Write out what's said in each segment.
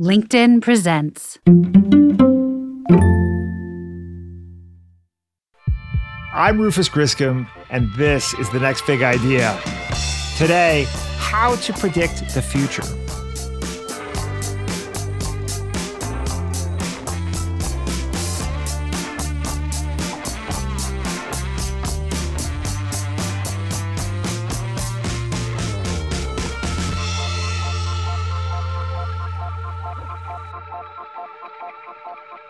LinkedIn presents. I'm Rufus Griscom, and this is the next big idea. Today, how to predict the future.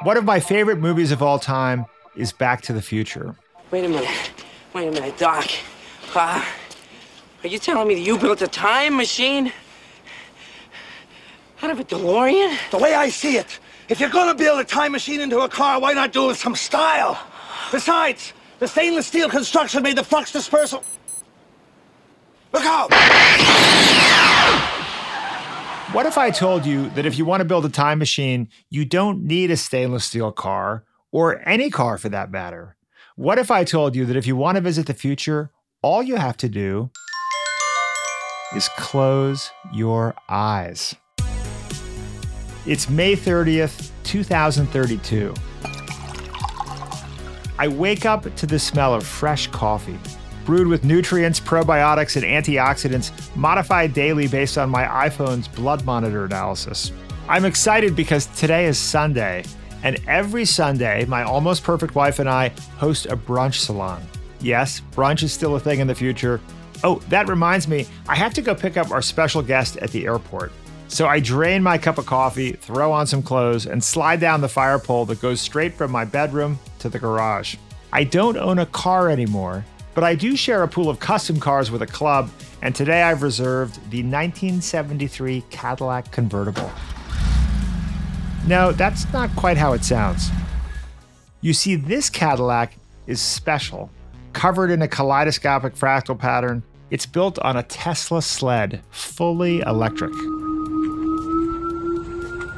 One of my favorite movies of all time is Back to the Future. Wait a minute. Wait a minute, Doc. Uh, are you telling me that you built a time machine? Out of a DeLorean? The way I see it, if you're gonna build a time machine into a car, why not do it with some style? Besides, the stainless steel construction made the flux dispersal. Look out! What if I told you that if you want to build a time machine, you don't need a stainless steel car, or any car for that matter? What if I told you that if you want to visit the future, all you have to do is close your eyes? It's May 30th, 2032. I wake up to the smell of fresh coffee brewed with nutrients, probiotics, and antioxidants, modified daily based on my iPhone's blood monitor analysis. I'm excited because today is Sunday, and every Sunday, my almost perfect wife and I host a brunch salon. Yes, brunch is still a thing in the future. Oh, that reminds me, I have to go pick up our special guest at the airport. So I drain my cup of coffee, throw on some clothes, and slide down the fire pole that goes straight from my bedroom to the garage. I don't own a car anymore, but I do share a pool of custom cars with a club, and today I've reserved the 1973 Cadillac convertible. No, that's not quite how it sounds. You see, this Cadillac is special, covered in a kaleidoscopic fractal pattern. It's built on a Tesla sled, fully electric.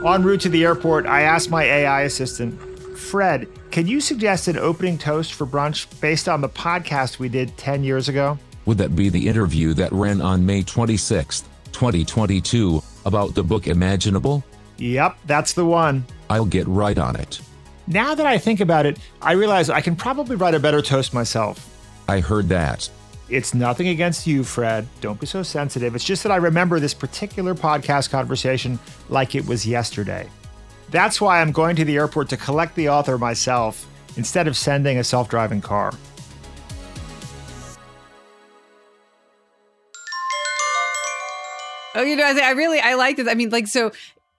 En route to the airport, I asked my AI assistant, Fred, can you suggest an opening toast for brunch based on the podcast we did 10 years ago? Would that be the interview that ran on May 26, 2022, about the book Imaginable? Yep, that's the one. I'll get right on it. Now that I think about it, I realize I can probably write a better toast myself. I heard that. It's nothing against you, Fred. Don't be so sensitive. It's just that I remember this particular podcast conversation like it was yesterday. That's why I'm going to the airport to collect the author myself instead of sending a self driving car. Oh, you know, I really, I like this. I mean, like, so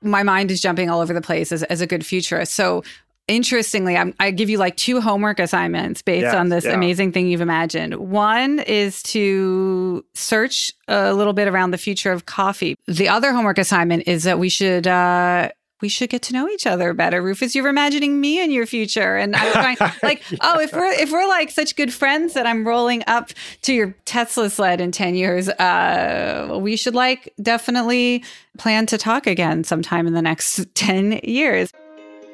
my mind is jumping all over the place as, as a good futurist. So, interestingly, I'm, i give you like two homework assignments based yes, on this yeah. amazing thing you've imagined. One is to search a little bit around the future of coffee. The other homework assignment is that we should uh, we should get to know each other better. Rufus, you're imagining me in your future. And I'm trying like, oh, if we're if we're like such good friends that I'm rolling up to your Tesla sled in 10 years, uh, we should like definitely plan to talk again sometime in the next 10 years.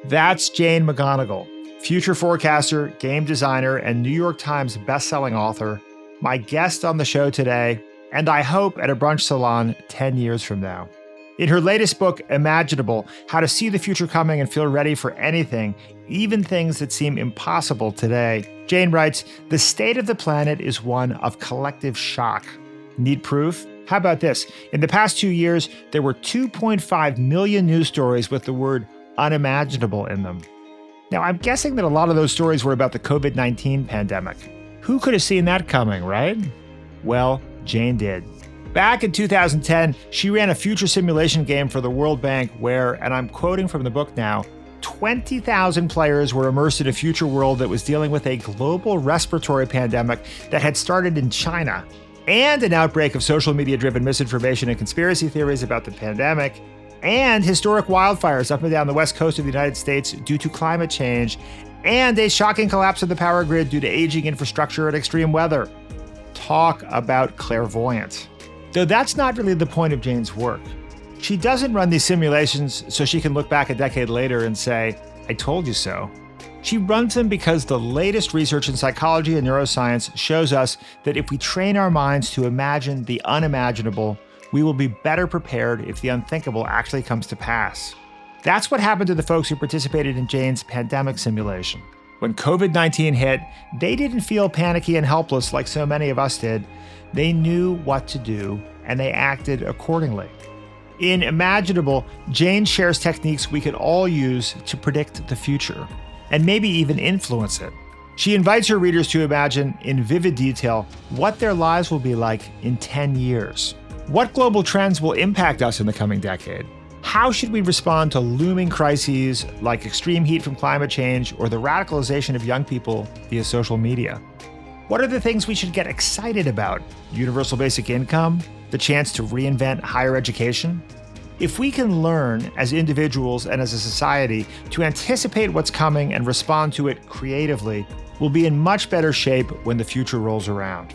That's Jane McGonigal, future forecaster, game designer, and New York Times bestselling author, my guest on the show today, and I hope at a brunch salon 10 years from now. In her latest book, Imaginable How to See the Future Coming and Feel Ready for Anything, even things that seem impossible today, Jane writes The state of the planet is one of collective shock. Need proof? How about this? In the past two years, there were 2.5 million news stories with the word unimaginable in them. Now, I'm guessing that a lot of those stories were about the COVID 19 pandemic. Who could have seen that coming, right? Well, Jane did. Back in 2010, she ran a future simulation game for the World Bank where, and I'm quoting from the book now, 20,000 players were immersed in a future world that was dealing with a global respiratory pandemic that had started in China and an outbreak of social media driven misinformation and conspiracy theories about the pandemic, and historic wildfires up and down the west coast of the United States due to climate change, and a shocking collapse of the power grid due to aging infrastructure and extreme weather. Talk about clairvoyant. Though that's not really the point of Jane's work. She doesn't run these simulations so she can look back a decade later and say, I told you so. She runs them because the latest research in psychology and neuroscience shows us that if we train our minds to imagine the unimaginable, we will be better prepared if the unthinkable actually comes to pass. That's what happened to the folks who participated in Jane's pandemic simulation. When COVID 19 hit, they didn't feel panicky and helpless like so many of us did. They knew what to do and they acted accordingly. In Imaginable, Jane shares techniques we could all use to predict the future and maybe even influence it. She invites her readers to imagine in vivid detail what their lives will be like in 10 years. What global trends will impact us in the coming decade? How should we respond to looming crises like extreme heat from climate change or the radicalization of young people via social media? What are the things we should get excited about? Universal basic income? The chance to reinvent higher education? If we can learn as individuals and as a society to anticipate what's coming and respond to it creatively, we'll be in much better shape when the future rolls around.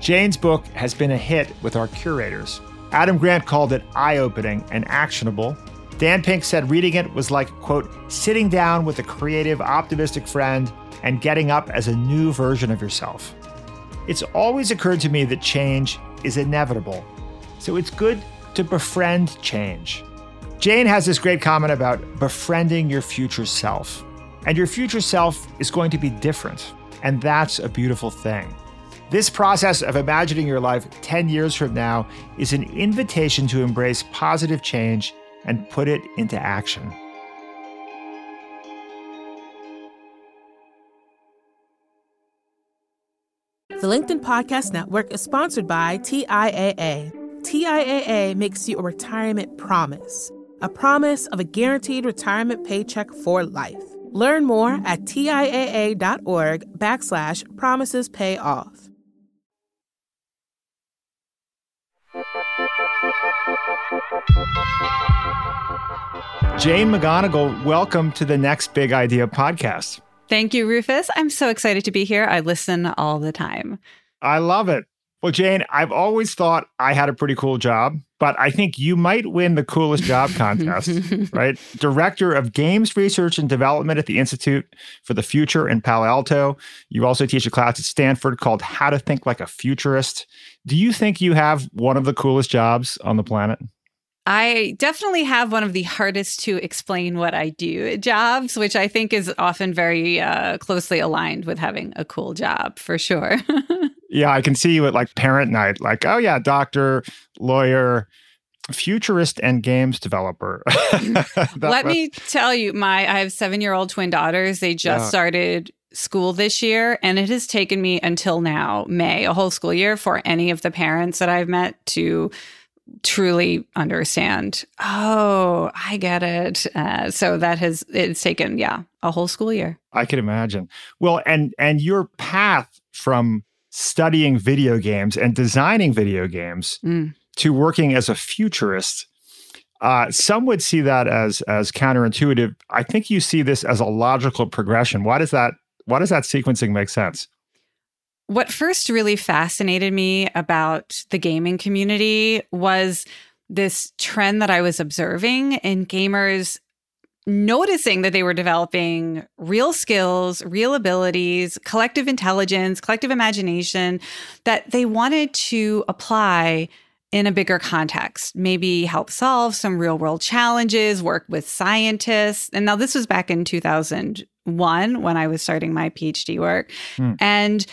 Jane's book has been a hit with our curators. Adam Grant called it eye opening and actionable. Dan Pink said reading it was like, quote, sitting down with a creative, optimistic friend and getting up as a new version of yourself. It's always occurred to me that change is inevitable. So it's good to befriend change. Jane has this great comment about befriending your future self. And your future self is going to be different. And that's a beautiful thing. This process of imagining your life 10 years from now is an invitation to embrace positive change and put it into action. The LinkedIn Podcast Network is sponsored by TIAA. TIAA makes you a retirement promise, a promise of a guaranteed retirement paycheck for life. Learn more at TIAA.org backslash promises pay off. Jane McGonigal, welcome to the Next Big Idea podcast. Thank you, Rufus. I'm so excited to be here. I listen all the time. I love it. Well, Jane, I've always thought I had a pretty cool job, but I think you might win the coolest job contest, right? Director of Games Research and Development at the Institute for the Future in Palo Alto. You also teach a class at Stanford called How to Think Like a Futurist. Do you think you have one of the coolest jobs on the planet? I definitely have one of the hardest to explain what I do jobs, which I think is often very uh, closely aligned with having a cool job for sure. yeah, I can see you at like parent night, like, oh, yeah, doctor, lawyer, futurist and games developer. Let me tell you, my I have seven year old twin daughters. They just yeah. started school this year, and it has taken me until now, May, a whole school year, for any of the parents that I've met to truly understand oh i get it. Uh, so that has it's taken yeah a whole school year. I can imagine. Well and and your path from studying video games and designing video games mm. to working as a futurist uh, some would see that as as counterintuitive. I think you see this as a logical progression. Why does that why does that sequencing make sense what first really fascinated me about the gaming community was this trend that I was observing in gamers noticing that they were developing real skills, real abilities, collective intelligence, collective imagination that they wanted to apply in a bigger context, maybe help solve some real world challenges, work with scientists. And now this was back in 2001 when I was starting my PhD work. Hmm. And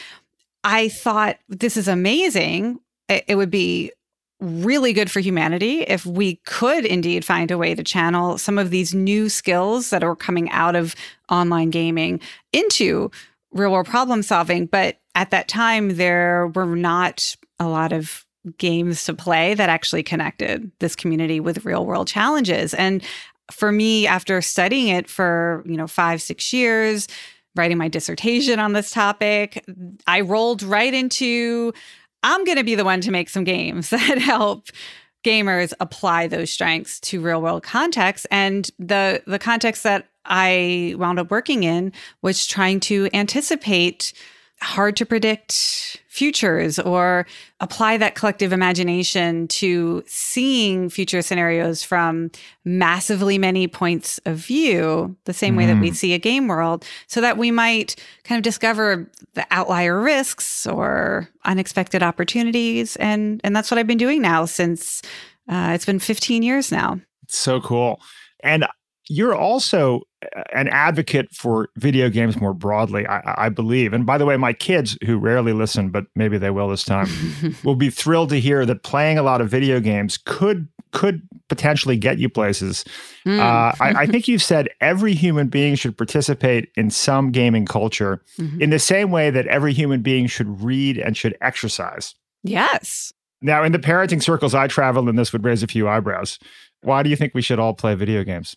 I thought this is amazing. It, would be really good for humanity if we could indeed find a way to channel some of these new skills that are coming out of online gaming into real world problem solving. But at that time, there were not a lot of games to play that actually connected this community with real world challenges. And for me, after studying it for, you know, five, six years, writing my dissertation on this topic, I rolled right into I'm going to be the one to make some games that help gamers apply those strengths to real world contexts and the the context that I wound up working in was trying to anticipate hard to predict futures or apply that collective imagination to seeing future scenarios from massively many points of view, the same mm. way that we mm. see a game world, so that we might kind of discover the outlier risks or unexpected opportunities. And, and that's what I've been doing now since uh, it's been 15 years now. so cool. And you're also an advocate for video games more broadly, I, I, believe. And by the way, my kids, who rarely listen, but maybe they will this time, will be thrilled to hear that playing a lot of video games could could potentially get you places. Mm. Uh, I, I, think you've said every human being should participate in some gaming culture mm-hmm. in the same way that every human being should read and should exercise. Yes. Now, in the parenting circles I travel in, this would raise a few eyebrows. Why do you think we should all play video games?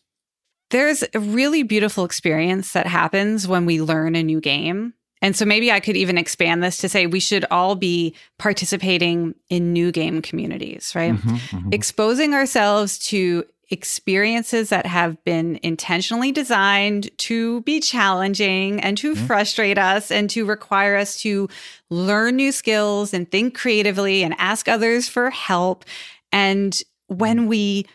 There's a really beautiful experience that happens when we learn a new game. And so maybe I could even expand this to say we should all be participating in new game communities, right? Mm-hmm, mm-hmm. Exposing ourselves to experiences that have been intentionally designed to be challenging and to mm-hmm. frustrate us and to require us to learn new skills and think creatively and ask others for help. And when we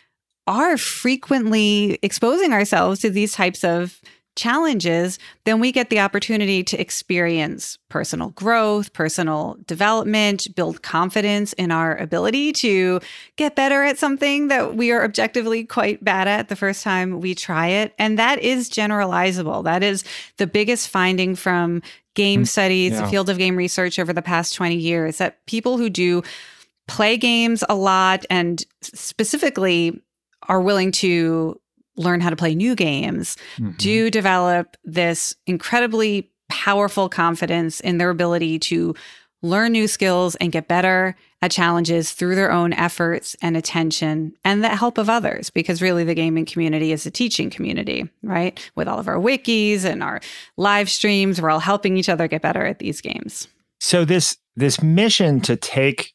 are frequently exposing ourselves to these types of challenges, then we get the opportunity to experience personal growth, personal development, build confidence in our ability to get better at something that we are objectively quite bad at the first time we try it. And that is generalizable. That is the biggest finding from game mm, studies, yeah. the field of game research over the past 20 years that people who do play games a lot and specifically are willing to learn how to play new games mm-hmm. do develop this incredibly powerful confidence in their ability to learn new skills and get better at challenges through their own efforts and attention and the help of others because really the gaming community is a teaching community right with all of our wikis and our live streams we're all helping each other get better at these games so this this mission to take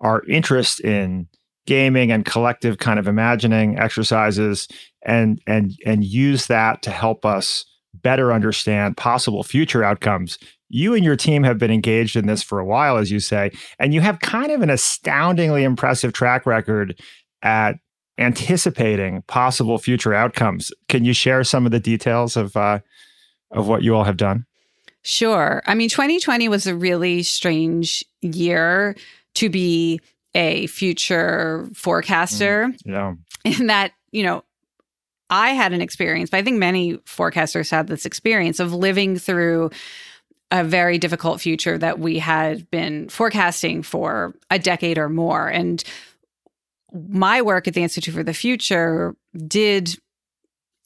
our interest in gaming and collective kind of imagining exercises and and and use that to help us better understand possible future outcomes. You and your team have been engaged in this for a while, as you say, and you have kind of an astoundingly impressive track record at anticipating possible future outcomes. Can you share some of the details of uh, of what you all have done? Sure. I mean, 2020 was a really strange year to be a future forecaster. Mm, yeah. In that, you know, I had an experience, but I think many forecasters had this experience of living through a very difficult future that we had been forecasting for a decade or more. And my work at the Institute for the Future did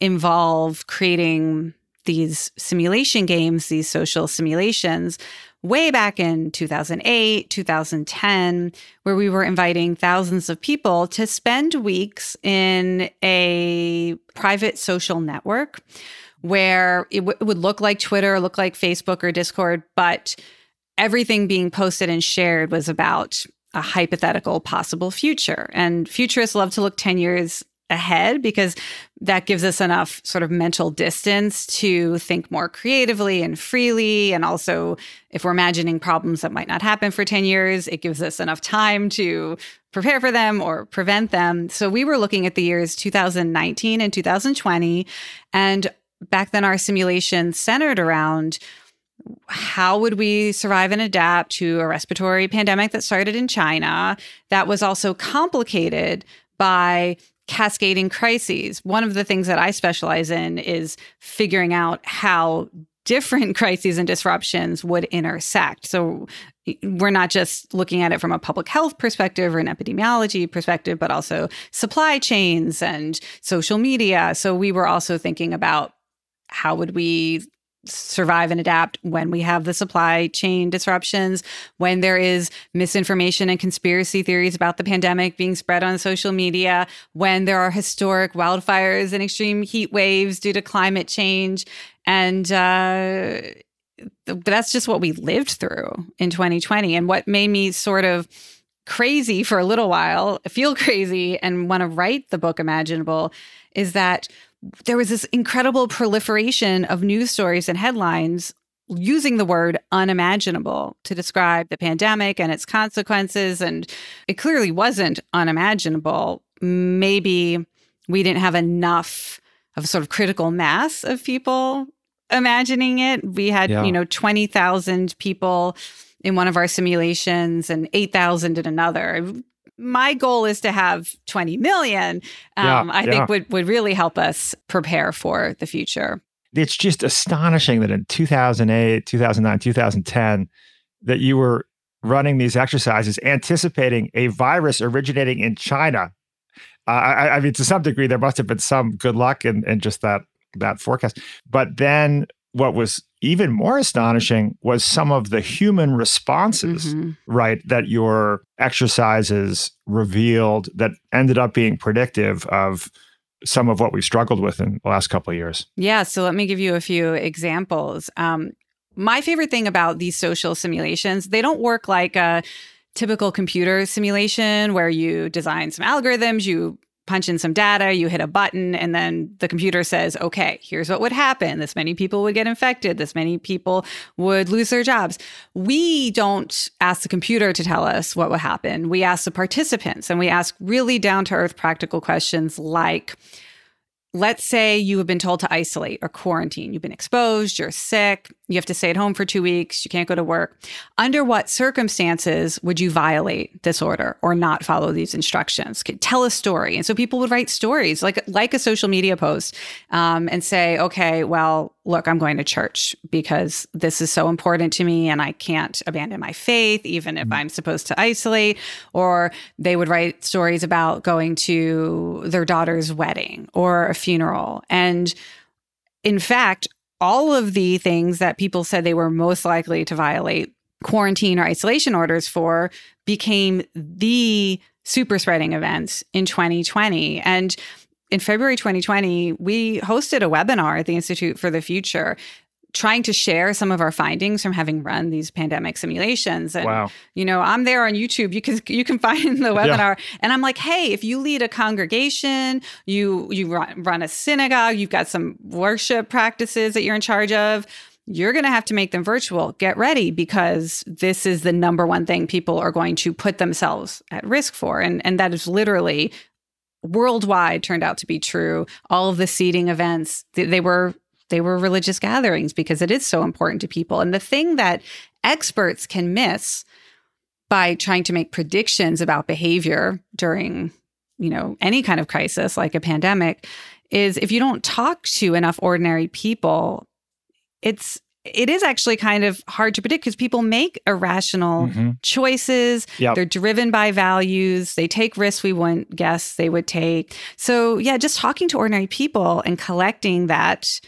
involve creating these simulation games, these social simulations, way back in 2008, 2010, where we were inviting thousands of people to spend weeks in a private social network where it, w- it would look like Twitter, look like Facebook or Discord, but everything being posted and shared was about a hypothetical possible future. And futurists love to look 10 years ahead because that gives us enough sort of mental distance to think more creatively and freely. And also, if we're imagining problems that might not happen for 10 years, it gives us enough time to prepare for them or prevent them. So we were looking at the years 2019 and 2020. And back then, our simulation centered around how would we survive and adapt to a respiratory pandemic that started in China that was also complicated by cascading crises. One of the things that I specialize in is figuring out how different crises and disruptions would intersect. So we're not just looking at it from a public health perspective or an epidemiology perspective, but also supply chains and social media. So we were also thinking about how would we survive and adapt when we have the supply chain disruptions, when there is misinformation and conspiracy theories about the pandemic being spread on social media, when there are historic wildfires and extreme heat waves due to climate change. And uh, that's just what we lived through in 2020. And what made me sort of crazy for a little while, feel crazy, and want to write the book Imaginable is that there was this incredible proliferation of news stories and headlines using the word unimaginable to describe the pandemic and its consequences. And it clearly wasn't unimaginable. Maybe we didn't have enough of sort of critical mass of people imagining it. We had, yeah. you know, 20,000 people in one of our simulations and 8,000 in another my goal is to have 20 million. Um, yeah, I yeah. think would would really help us prepare for the future. It's just astonishing that in 2008, 2009, 2010 that you were running these exercises anticipating a virus originating in China. Uh, I, I, mean, to some degree, there must have been some good luck in, in just that that forecast. But then what was even more astonishing was some of the human responses, mm-hmm. right, that your exercises revealed that ended up being predictive of some of what we've struggled with in the last couple of years. Yeah. So let me give you a few examples. Um, my favorite thing about these social simulations, they don't work like a typical computer simulation where you design some algorithms, you punch in some data, you hit a button, and then the computer says, okay, here's what would happen. This many people would get infected. This many people would lose their jobs. We don't ask the computer to tell us what would happen. We ask the participants and we ask really down to earth practical questions like, let's say you have been told to isolate or quarantine. You've been exposed, you're sick, you have to stay at home for two weeks, you can't go to work. Under what circumstances would you violate this order or not follow these instructions? Tell a story. And so people would write stories like like a social media post um, and say, okay, well, look, I'm going to church because this is so important to me and I can't abandon my faith, even if mm-hmm. I'm supposed to isolate. Or they would write stories about going to their daughter's wedding or a funeral. And in fact, all of the things that people said they were most likely to violate quarantine or isolation orders for became the super spreading events in 2020. And in February 2020, we hosted a webinar at the Institute for the Future trying to share some of our findings from having run these pandemic simulations and wow. you know i'm there on youtube you can you can find the webinar yeah. and i'm like hey if you lead a congregation you you run, run a synagogue you've got some worship practices that you're in charge of you're going to have to make them virtual get ready because this is the number one thing people are going to put themselves at risk for and and that is literally worldwide turned out to be true. All of the seeding events, they, they were they were religious gatherings because it is so important to people. And the thing that experts can miss by trying to make predictions about behavior during, you know, any kind of crisis like a pandemic is if you don't talk to enough ordinary people, it's it is actually kind of hard to predict because people make irrational mm-hmm. choices. Yep. They're driven by values. They take risks we wouldn't guess they would take. So, yeah, just talking to ordinary people and collecting that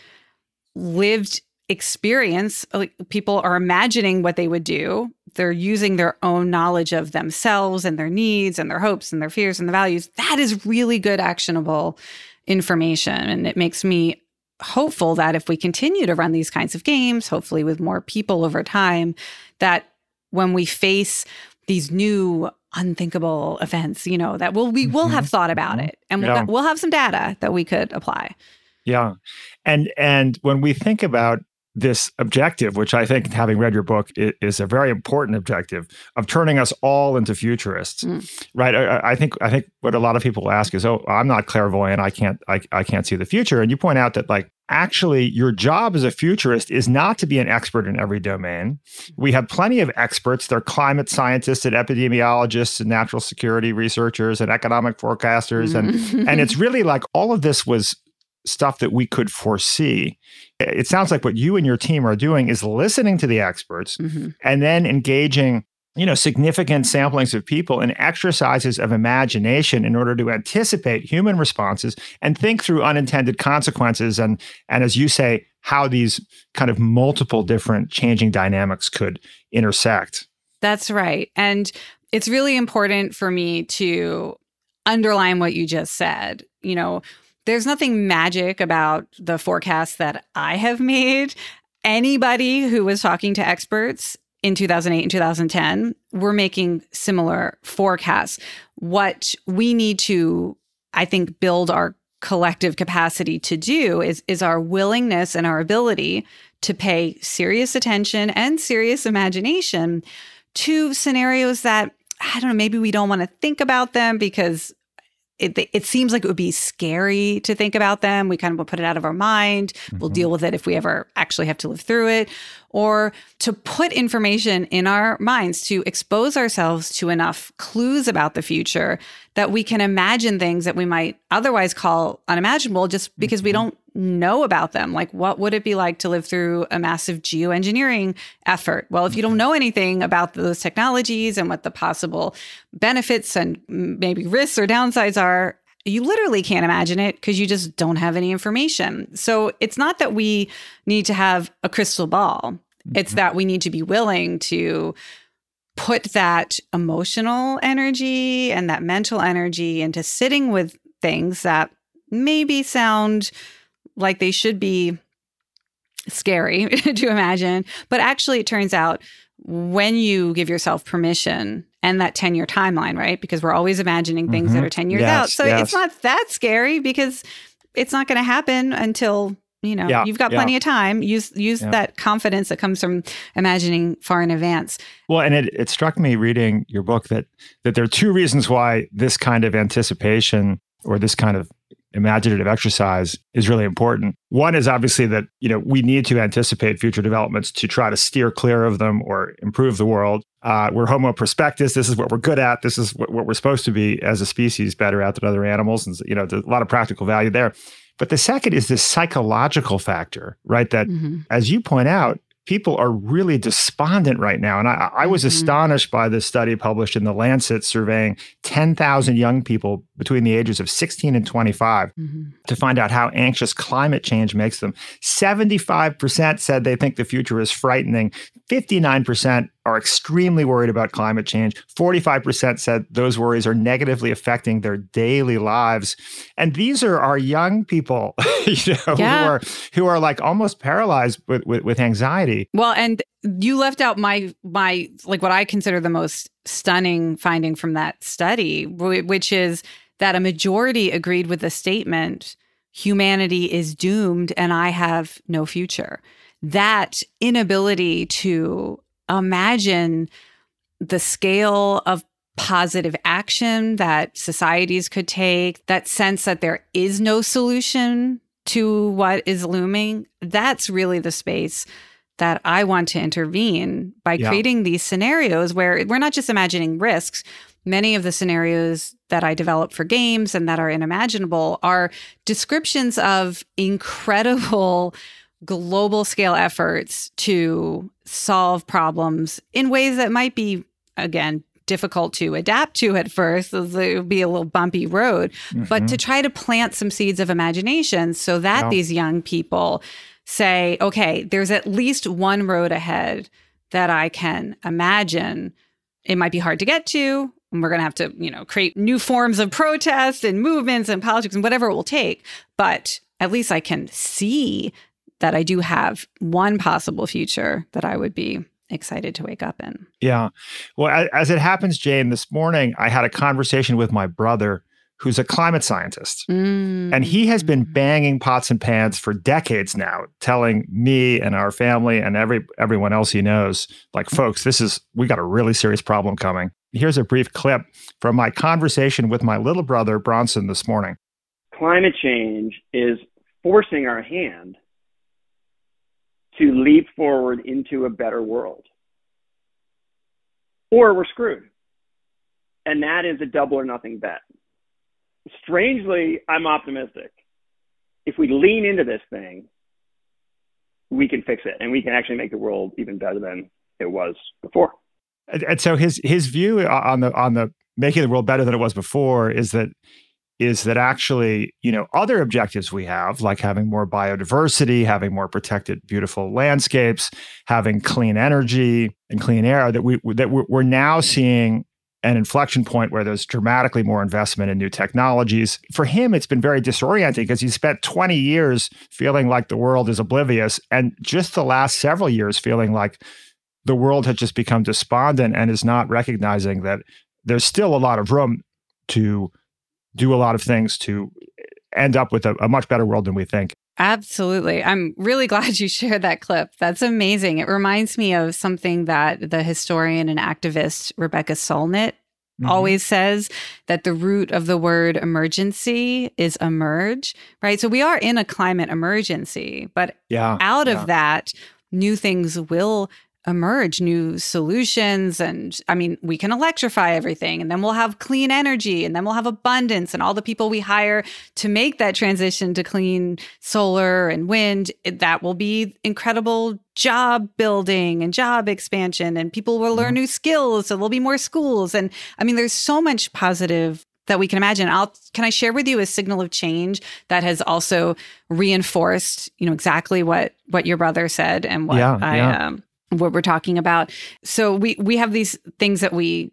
lived experience, like people are imagining what they would do. They're using their own knowledge of themselves and their needs and their hopes and their fears and the values. That is really good, actionable information. And it makes me hopeful that if we continue to run these kinds of games, hopefully with more people over time, that when we face these new unthinkable events, you know, that we'll we will have mm-hmm. thought about mm-hmm. it and we'll, we'll have some data that we could apply. Yeah. And and when we think about this objective, which I think, having read your book, is a very important objective of turning us all into futurists, mm. right? I, I, think I think what a lot of people ask is, "Oh, I'm not clairvoyant. I can't I, I can't see the future." And you point out that like actually your job as a futurist is not to be an expert in every domain. We have plenty of experts. They're climate scientists and epidemiologists and natural security researchers and economic forecasters. And and it's really like all of this was stuff that we could foresee. It sounds like what you and your team are doing is listening to the experts mm-hmm. and then engaging you know significant samplings of people in exercises of imagination in order to anticipate human responses and think through unintended consequences and and as you say how these kind of multiple different changing dynamics could intersect that's right and it's really important for me to underline what you just said you know there's nothing magic about the forecast that I have made. Anybody who was talking to experts in 2008 and 2010 were making similar forecasts. What we need to, I think, build our collective capacity to do is, is our willingness and our ability to pay serious attention and serious imagination to scenarios that I don't know, maybe we don't want to think about them because it, it seems like it would be scary to think about them. We kind of will put it out of our mind. Mm-hmm. We'll deal with it if we ever actually have to live through it. Or to put information in our minds to expose ourselves to enough clues about the future that we can imagine things that we might otherwise call unimaginable just because we mm-hmm. don't know about them. Like, what would it be like to live through a massive geoengineering effort? Well, if you don't mm-hmm. know anything about those technologies and what the possible benefits and maybe risks or downsides are, you literally can't imagine it because you just don't have any information. So it's not that we need to have a crystal ball. It's that we need to be willing to put that emotional energy and that mental energy into sitting with things that maybe sound like they should be scary to imagine. But actually, it turns out when you give yourself permission and that 10 year timeline, right? Because we're always imagining things mm-hmm. that are 10 years yes, out. So yes. it's not that scary because it's not going to happen until you know yeah, you've got plenty of time use use yeah. that confidence that comes from imagining far in advance well and it, it struck me reading your book that that there are two reasons why this kind of anticipation or this kind of imaginative exercise is really important. One is obviously that, you know, we need to anticipate future developments to try to steer clear of them or improve the world. Uh, we're Homo prospectus. This is what we're good at. This is what, what we're supposed to be as a species, better at than other animals. And, you know, there's a lot of practical value there. But the second is this psychological factor, right? That, mm-hmm. as you point out, people are really despondent right now. And I, I was mm-hmm. astonished by this study published in The Lancet surveying 10,000 young people between the ages of 16 and 25 mm-hmm. to find out how anxious climate change makes them. 75% said they think the future is frightening. 59% are extremely worried about climate change. 45% said those worries are negatively affecting their daily lives. And these are our young people, you know, yeah. who are who are like almost paralyzed with, with, with anxiety. Well, and you left out my my like what I consider the most stunning finding from that study, which is that a majority agreed with the statement humanity is doomed and I have no future. That inability to imagine the scale of positive action that societies could take, that sense that there is no solution to what is looming, that's really the space that I want to intervene by yeah. creating these scenarios where we're not just imagining risks. Many of the scenarios that I develop for games and that are unimaginable are descriptions of incredible global scale efforts to solve problems in ways that might be, again, difficult to adapt to at first. It would be a little bumpy road, mm-hmm. but to try to plant some seeds of imagination so that yeah. these young people say, okay, there's at least one road ahead that I can imagine. It might be hard to get to. And we're going to have to, you know, create new forms of protest and movements and politics and whatever it will take. But at least I can see that I do have one possible future that I would be excited to wake up in. Yeah. Well, as it happens, Jane, this morning I had a conversation with my brother who's a climate scientist. Mm. And he has been banging pots and pans for decades now, telling me and our family and every everyone else he knows, like, folks, this is we got a really serious problem coming. Here's a brief clip from my conversation with my little brother Bronson this morning. Climate change is forcing our hand to leap forward into a better world. Or we're screwed. And that is a double or nothing bet. Strangely, I'm optimistic. If we lean into this thing, we can fix it and we can actually make the world even better than it was before. And so his his view on the on the making the world better than it was before is that is that actually, you know, other objectives we have, like having more biodiversity, having more protected, beautiful landscapes, having clean energy and clean air, that we that we're now seeing an inflection point where there's dramatically more investment in new technologies. For him, it's been very disorienting because he spent 20 years feeling like the world is oblivious, and just the last several years feeling like the world has just become despondent and is not recognizing that there's still a lot of room to do a lot of things to end up with a, a much better world than we think. Absolutely. I'm really glad you shared that clip. That's amazing. It reminds me of something that the historian and activist Rebecca Solnit Mm-hmm. always says that the root of the word emergency is emerge, right? So we are in a climate emergency, but yeah, out of that, new things will emerge new solutions and i mean we can electrify everything and then we'll have clean energy and then we'll have abundance and all the people we hire to make that transition to clean solar and wind that will be incredible job building and job expansion and people will learn mm-hmm. new skills so there'll be more schools and i mean there's so much positive that we can imagine. I'll can I share with you a signal of change that has also reinforced, you know, exactly what what your brother said and what yeah, I yeah. um what we're talking about. So we we have these things that we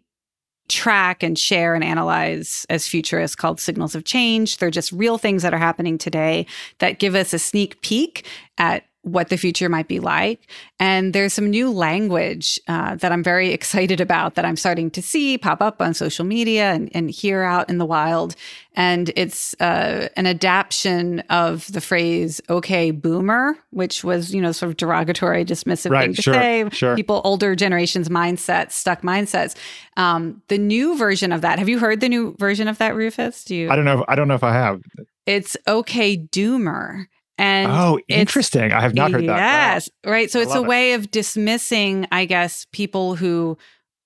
track and share and analyze as futurists called signals of change. They're just real things that are happening today that give us a sneak peek at what the future might be like. And there's some new language uh, that I'm very excited about that I'm starting to see pop up on social media and, and hear out in the wild. And it's uh, an adaptation of the phrase "okay, boomer," which was you know sort of derogatory, dismissive right, thing to sure, say. Sure. People older generations mindsets, stuck mindsets. Um, the new version of that. Have you heard the new version of that, Rufus? Do you? I don't know. I don't know if I have. It's okay, doomer. And oh, interesting. I have not heard that. Yes, right. So I it's a way of dismissing, I guess, people who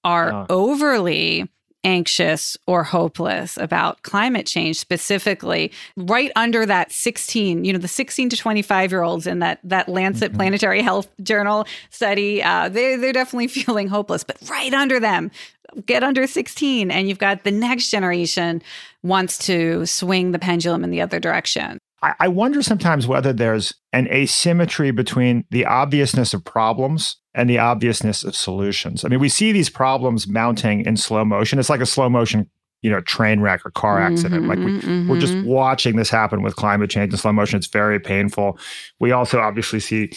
are uh. overly anxious or hopeless about climate change specifically right under that 16 you know the 16 to 25 year olds in that that lancet mm-hmm. planetary health journal study uh, they, they're definitely feeling hopeless but right under them get under 16 and you've got the next generation wants to swing the pendulum in the other direction I, wonder sometimes whether there's an asymmetry between the obviousness of problems and the obviousness of solutions. I mean, we see these problems mounting in slow motion. It's like a slow motion, you know, train wreck or car accident. Mm-hmm, like we, mm-hmm. we're just mm-hmm. watching this happen with climate change in slow motion. It's very painful. We also obviously see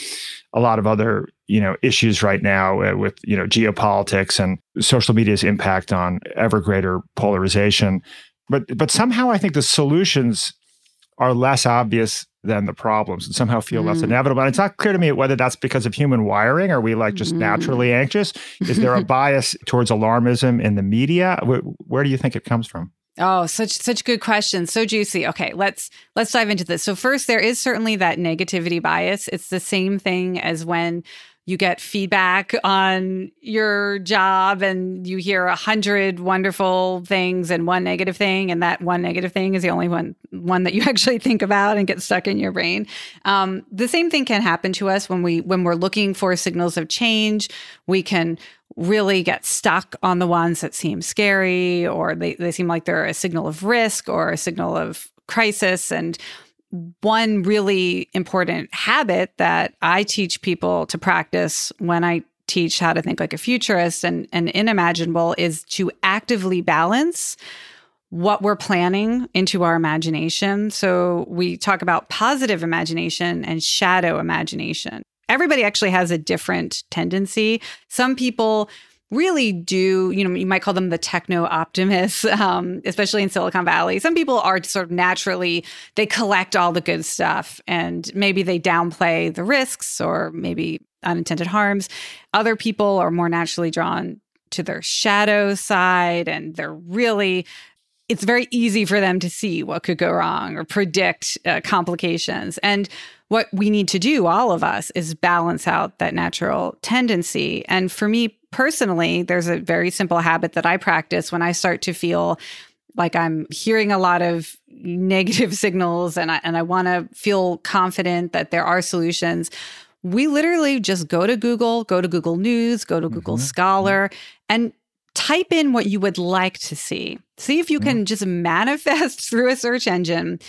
a lot of other you know issues right now uh, with you know geopolitics and social media's impact on ever greater polarization but but somehow i think the solutions are less obvious than the problems and somehow feel mm. less inevitable. And it's not clear to me whether that's because of human wiring. Are we like just mm. naturally anxious? Is there a bias towards alarmism in the media? Where, where do you think it comes from? Oh, such such good questions. So juicy. Okay, let's let's dive into this. So first there is certainly that negativity bias. It's the same thing as when you get feedback on your job and you hear a hundred wonderful things and one negative thing and that one negative thing is the only one one that you actually think about and get stuck in your brain. Um, the same thing can happen to us when we when we're looking for signals of change. We can really get stuck on the ones that seem scary or they, they seem like they're a signal of risk or a signal of crisis. And one really important habit that I teach people to practice when I teach how to think like a futurist and, and in Imaginable is to actively balance what we're planning into our imagination. So we talk about positive imagination and shadow imagination. Everybody actually has a different tendency. Some people really do, you know, you might call them the techno optimists, um, especially in Silicon Valley. Some people are sort of naturally, they collect all the good stuff and maybe they downplay the risks or maybe unintended harms. Other people are more naturally drawn to their shadow side and they're really it's very easy for them to see what could go wrong or predict uh, complications. And what we need to do, all of us, is balance out that natural tendency. And for me personally, there's a very simple habit that I practice when I start to feel like I'm hearing a lot of negative signals and I, and I want to feel confident that there are solutions. We literally just go to Google, go to Google News, go to Google mm-hmm. Scholar, and type in what you would like to see. See if you mm-hmm. can just manifest through a search engine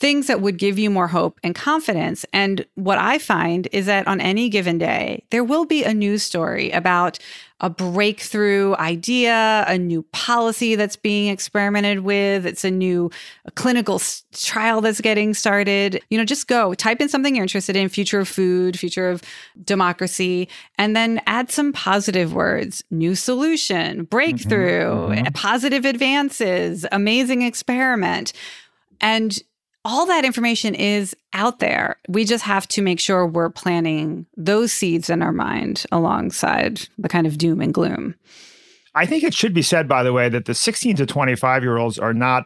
things that would give you more hope and confidence. And what I find is that on any given day, there will be a news story about a breakthrough idea, a new policy that's being experimented with, it's a new clinical trial that's getting started. You know, just go type in something you're interested in, future of food, future of democracy, and then add some positive words, new solution, breakthrough, mm-hmm, mm-hmm. positive advances, amazing experiment. And all that information is out there. We just have to make sure we're planting those seeds in our mind alongside the kind of doom and gloom. I think it should be said, by the way, that the 16 to 25 year olds are not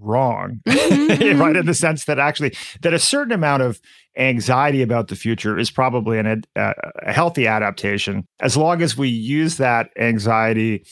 wrong, mm-hmm. right? In the sense that actually that a certain amount of anxiety about the future is probably an, a healthy adaptation as long as we use that anxiety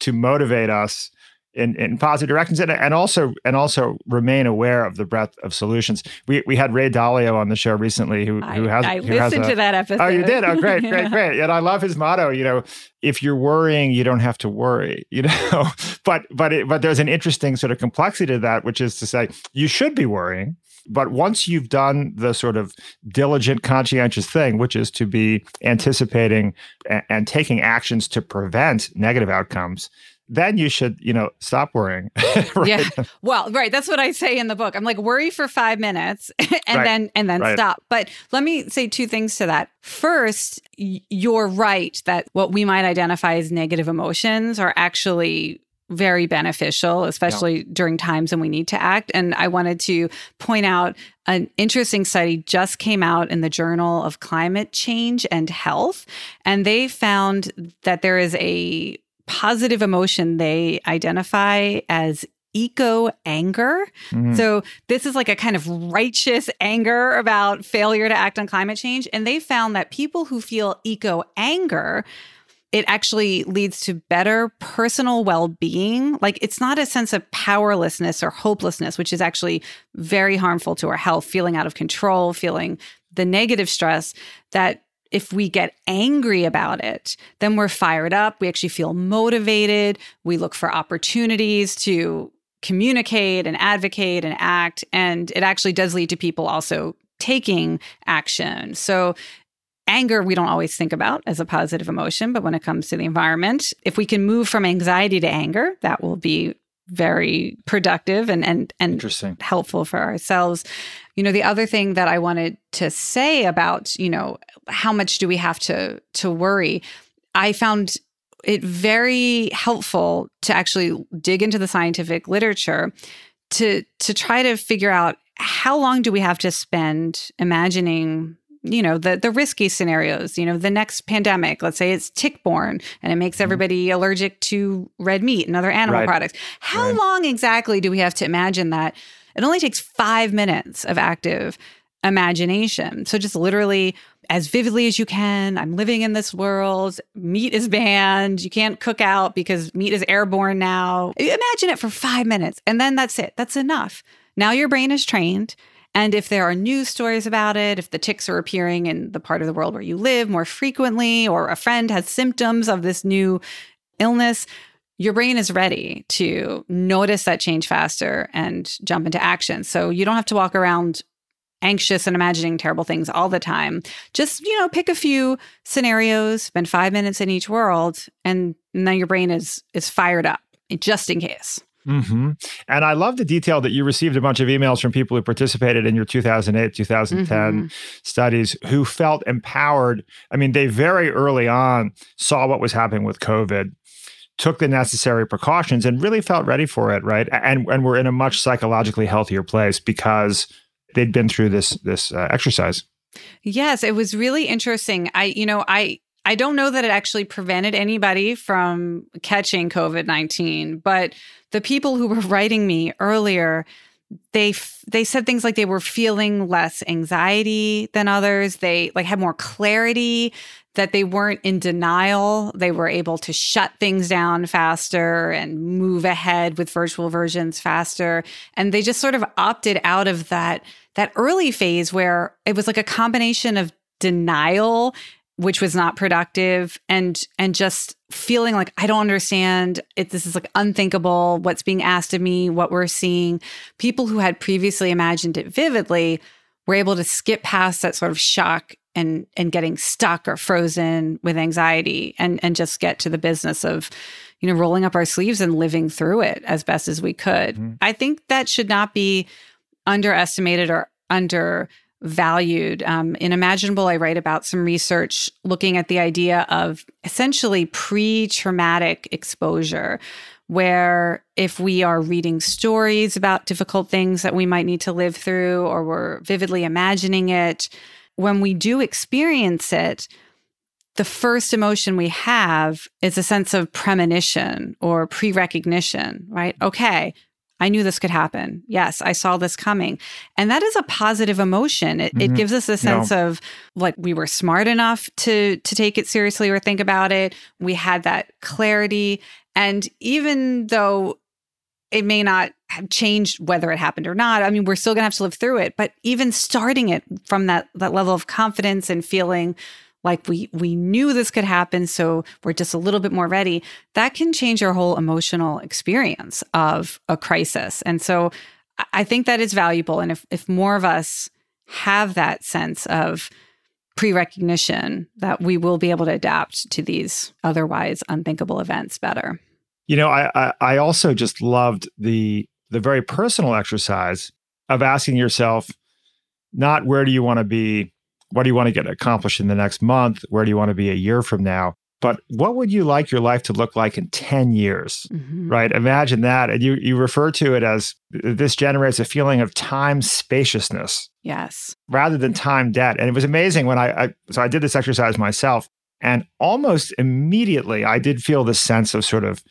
to motivate us in, in positive directions and, and also and also remain aware of the breadth of solutions. We we had Ray Dalio on the show recently who who has I who listened has a, to that episode. Oh, you did? Oh, great, great, yeah. great. And I love his motto. You know, if you're worrying, you don't have to worry. You know, but but it, but there's an interesting sort of complexity to that, which is to say you should be worrying. But once you've done the sort of diligent, conscientious thing, which is to be anticipating and, and taking actions to prevent negative outcomes, then you should, you know, stop worrying. right? Yeah. Well, right. That's what I say in the book. I'm like, worry for five minutes and right. then and then right. stop. But let me say two things to that. First, you're right that what we might identify as negative emotions are actually very beneficial, especially yeah. during times when we need to act. And I wanted to point out an interesting study just came out in the Journal of Climate Change and Health. And they found that there is a positive emotion they identify as eco anger. Mm-hmm. So, this is like a kind of righteous anger about failure to act on climate change. And they found that people who feel eco anger, it actually leads to better personal well being. Like, it's not a sense of powerlessness or hopelessness, which is actually very harmful to our health, feeling out of control, feeling the negative stress that if we get angry about it, then we're fired up. We actually feel motivated. We look for opportunities to communicate and advocate and act. And it actually does lead to people also taking action. So, anger, we don't always think about as a positive emotion, but when it comes to the environment, if we can move from anxiety to anger, that will be very productive and and and Interesting. helpful for ourselves. You know, the other thing that I wanted to say about, you know, how much do we have to to worry? I found it very helpful to actually dig into the scientific literature to to try to figure out how long do we have to spend imagining you know the the risky scenarios you know the next pandemic let's say it's tick-borne and it makes mm-hmm. everybody mm-hmm. allergic to red meat and other animal right. products how right. long exactly do we have to imagine that it only takes 5 minutes of active imagination. So just literally as vividly as you can i'm living in this world meat is banned you can't cook out because meat is airborne now. Imagine it for 5 minutes and then that's it that's enough. Now your brain is trained and if there are news stories about it, if the ticks are appearing in the part of the world where you live more frequently, or a friend has symptoms of this new illness, your brain is ready to notice that change faster and jump into action. So you don't have to walk around anxious and imagining terrible things all the time. Just, you know, pick a few scenarios, spend 5 minutes in each world and then your brain is is fired up just in case. Mm-hmm. And I love the detail that you received a bunch of emails from people who participated in your 2008, 2010 mm-hmm. studies who felt empowered. I mean, they very early on saw what was happening with COVID, took the necessary precautions, and really felt ready for it, right? And, and were in a much psychologically healthier place because they'd been through this this uh, exercise. Yes, it was really interesting. I, you know, I I don't know that it actually prevented anybody from catching COVID 19, but the people who were writing me earlier, they they said things like they were feeling less anxiety than others. They like had more clarity that they weren't in denial. They were able to shut things down faster and move ahead with virtual versions faster. And they just sort of opted out of that that early phase where it was like a combination of denial which was not productive and and just feeling like i don't understand it this is like unthinkable what's being asked of me what we're seeing people who had previously imagined it vividly were able to skip past that sort of shock and and getting stuck or frozen with anxiety and and just get to the business of you know rolling up our sleeves and living through it as best as we could mm-hmm. i think that should not be underestimated or undervalued. Um, in Imaginable, I write about some research looking at the idea of essentially pre traumatic exposure, where if we are reading stories about difficult things that we might need to live through, or we're vividly imagining it, when we do experience it, the first emotion we have is a sense of premonition or pre recognition, right? Okay, I knew this could happen. Yes, I saw this coming. And that is a positive emotion. It, mm-hmm. it gives us a sense no. of like we were smart enough to to take it seriously or think about it. We had that clarity. And even though it may not have changed whether it happened or not. I mean, we're still going to have to live through it, but even starting it from that that level of confidence and feeling like we we knew this could happen so we're just a little bit more ready that can change our whole emotional experience of a crisis and so i think that is valuable and if if more of us have that sense of pre-recognition that we will be able to adapt to these otherwise unthinkable events better you know i i, I also just loved the the very personal exercise of asking yourself not where do you want to be what do you want to get accomplished in the next month? Where do you want to be a year from now? But what would you like your life to look like in 10 years? Mm-hmm. Right? Imagine that. And you you refer to it as this generates a feeling of time spaciousness. Yes. Rather than time debt. And it was amazing when I, I so I did this exercise myself. And almost immediately I did feel this sense of sort of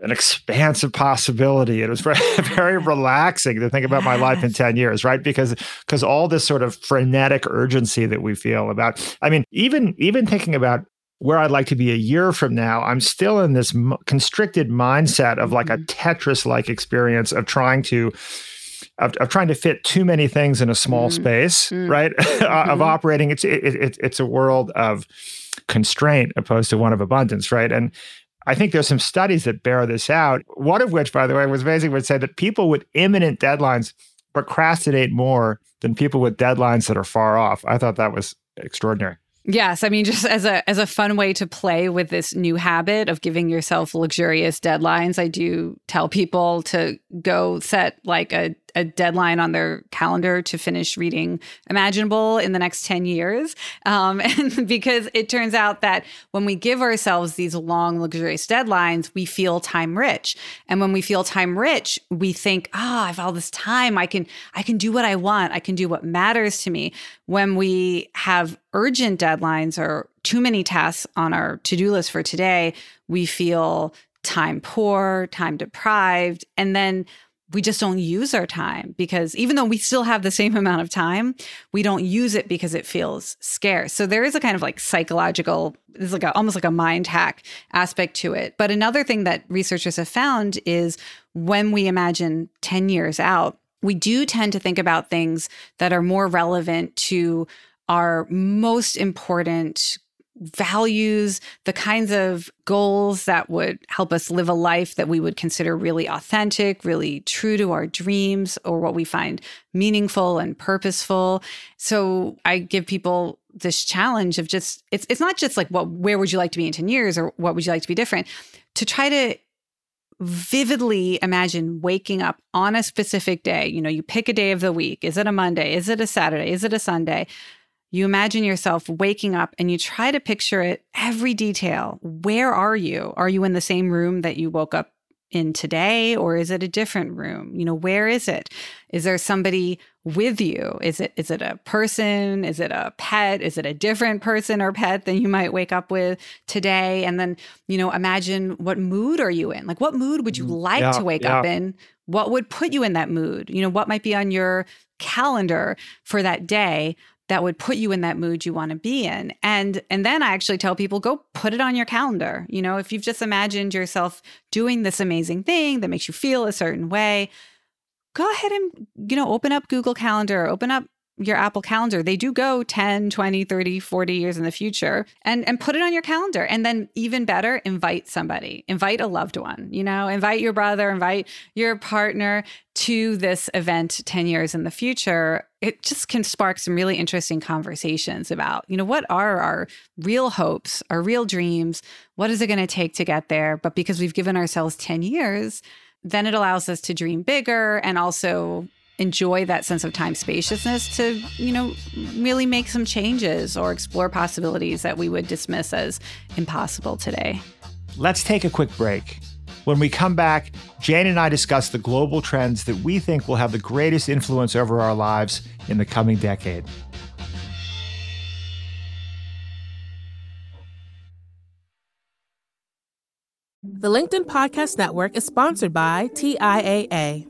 an expansive possibility. It was very, very relaxing to think about my life in 10 years, right? Because because all this sort of frenetic urgency that we feel about. I mean, even even thinking about where I'd like to be a year from now, I'm still in this m- constricted mindset of like a mm-hmm. Tetris like experience of trying to of, of, trying to fit too many things in a small mm. space, mm. right? Mm-hmm. of operating, it's it, it, it's a world of constraint opposed to one of abundance, right? And I think there's some studies that bear this out. One of which, by the way, was basically would say that people with imminent deadlines procrastinate more than people with deadlines that are far off. I thought that was extraordinary. Yes, I mean just as a as a fun way to play with this new habit of giving yourself luxurious deadlines, I do tell people to go set like a a deadline on their calendar to finish reading Imaginable in the next 10 years. Um, and because it turns out that when we give ourselves these long, luxurious deadlines, we feel time rich. And when we feel time rich, we think, ah, oh, I have all this time. I can, I can do what I want. I can do what matters to me. When we have urgent deadlines or too many tasks on our to-do list for today, we feel time poor, time deprived. And then we just don't use our time because even though we still have the same amount of time, we don't use it because it feels scarce. So there is a kind of like psychological, there's like a, almost like a mind hack aspect to it. But another thing that researchers have found is when we imagine 10 years out, we do tend to think about things that are more relevant to our most important values, the kinds of goals that would help us live a life that we would consider really authentic, really true to our dreams, or what we find meaningful and purposeful. So I give people this challenge of just it's it's not just like what where would you like to be in 10 years or what would you like to be different? To try to vividly imagine waking up on a specific day. You know you pick a day of the week. Is it a monday? Is it a saturday? Is it a sunday you imagine yourself waking up and you try to picture it every detail. Where are you? Are you in the same room that you woke up in today or is it a different room? You know, where is it? Is there somebody with you? Is it is it a person? Is it a pet? Is it a different person or pet than you might wake up with today? And then, you know, imagine what mood are you in? Like what mood would you mm, like yeah, to wake yeah. up in? What would put you in that mood? You know, what might be on your calendar for that day that would put you in that mood you want to be in. And and then i actually tell people go put it on your calendar. You know if you've just imagined yourself doing this amazing thing that makes you feel a certain way go ahead and you know open up google calendar open up your Apple Calendar. They do go 10, 20, 30, 40 years in the future and and put it on your calendar. And then even better, invite somebody. Invite a loved one, you know, invite your brother, invite your partner to this event 10 years in the future. It just can spark some really interesting conversations about, you know, what are our real hopes, our real dreams? What is it going to take to get there? But because we've given ourselves 10 years, then it allows us to dream bigger and also enjoy that sense of time spaciousness to, you know, really make some changes or explore possibilities that we would dismiss as impossible today. Let's take a quick break. When we come back, Jane and I discuss the global trends that we think will have the greatest influence over our lives in the coming decade. The LinkedIn Podcast Network is sponsored by TIAA.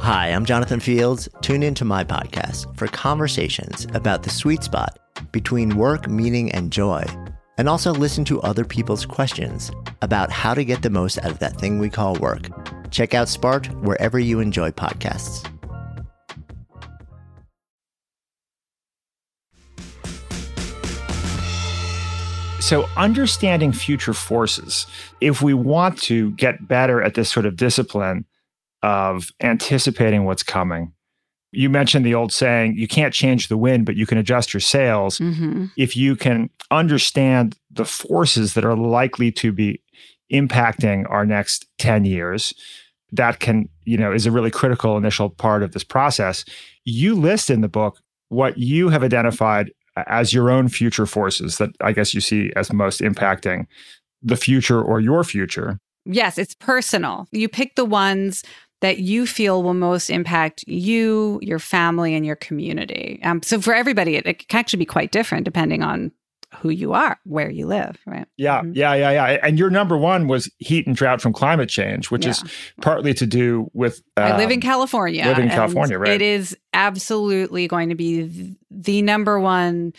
Hi, I'm Jonathan Fields. Tune into my podcast for conversations about the sweet spot between work, meaning, and joy. And also listen to other people's questions about how to get the most out of that thing we call work. Check out Spark wherever you enjoy podcasts. So, understanding future forces, if we want to get better at this sort of discipline of anticipating what's coming, you mentioned the old saying, you can't change the wind, but you can adjust your sails. Mm-hmm. If you can understand the forces that are likely to be impacting our next 10 years, that can, you know, is a really critical initial part of this process. You list in the book what you have identified as your own future forces that I guess you see as most impacting the future or your future. Yes, it's personal. You pick the ones that you feel will most impact you, your family, and your community. Um, so for everybody, it, it, can actually be quite different depending on who you are, where you live, right? Yeah, mm-hmm. yeah, yeah, yeah. And your number one was heat and drought from climate change, which yeah. is partly to do with. Um, I live in um, California. Live in California, right? It is absolutely going to be the number one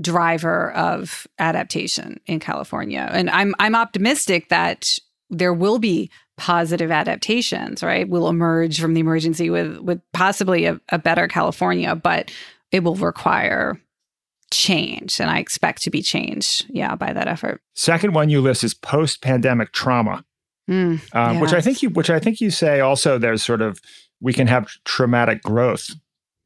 driver of adaptation in California, and I'm I'm optimistic that there will be positive adaptations. Right, we'll emerge from the emergency with with possibly a, a better California, but it will require change and i expect to be changed yeah by that effort. Second one you list is post-pandemic trauma. Mm, um, yes. which i think you which i think you say also there's sort of we can have traumatic growth.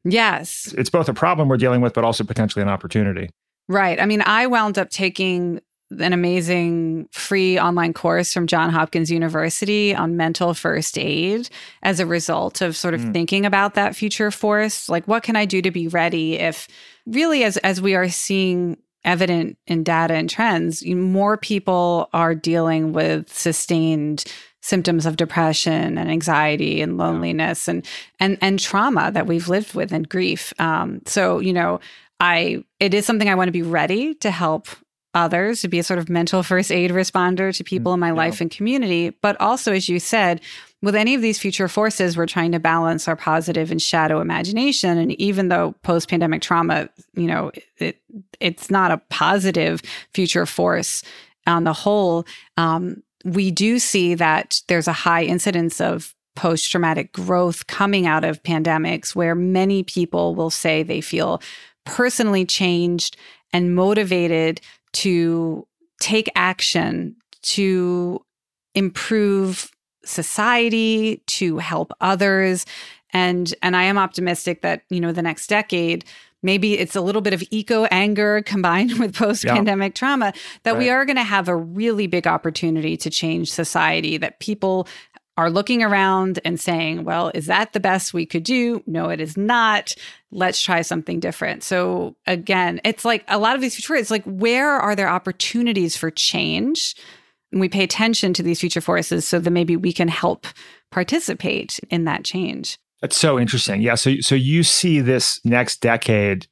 Yes. It's both a problem we're dealing with but also potentially an opportunity. Right. I mean i wound up taking an amazing free online course from John Hopkins University on mental first aid as a result of sort of mm. thinking about that future force. Like, what can I do to be ready if really, as, as we are seeing evident in data and trends, more people are dealing with sustained symptoms of depression and anxiety and loneliness and and and trauma that we've lived with and grief. Um, so you know, I it is something I want to be ready to help others to be a sort of mental first aid responder to people in my yeah. life and community. But also, as you said, with any of these future forces, we're trying to balance our positive and shadow imagination. And even though post pandemic trauma, you know, it, it's not a positive future force on the whole, um, we do see that there's a high incidence of post traumatic growth coming out of pandemics where many people will say they feel personally changed and motivated to take action to improve society, to help others. And and I am optimistic that, you know, the next decade maybe it's a little bit of eco anger combined with post pandemic yeah. trauma that right. we are going to have a really big opportunity to change society that people are looking around and saying, well, is that the best we could do? No, it is not. Let's try something different. So again, it's like a lot of these future, it's like, where are there opportunities for change? And we pay attention to these future forces so that maybe we can help participate in that change. That's so interesting. Yeah. So, so you see this next decade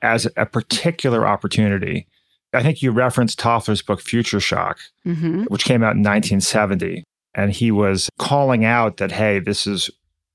as a particular opportunity. I think you referenced Toffler's book, Future Shock, mm-hmm. which came out in 1970. And he was calling out that, hey, this is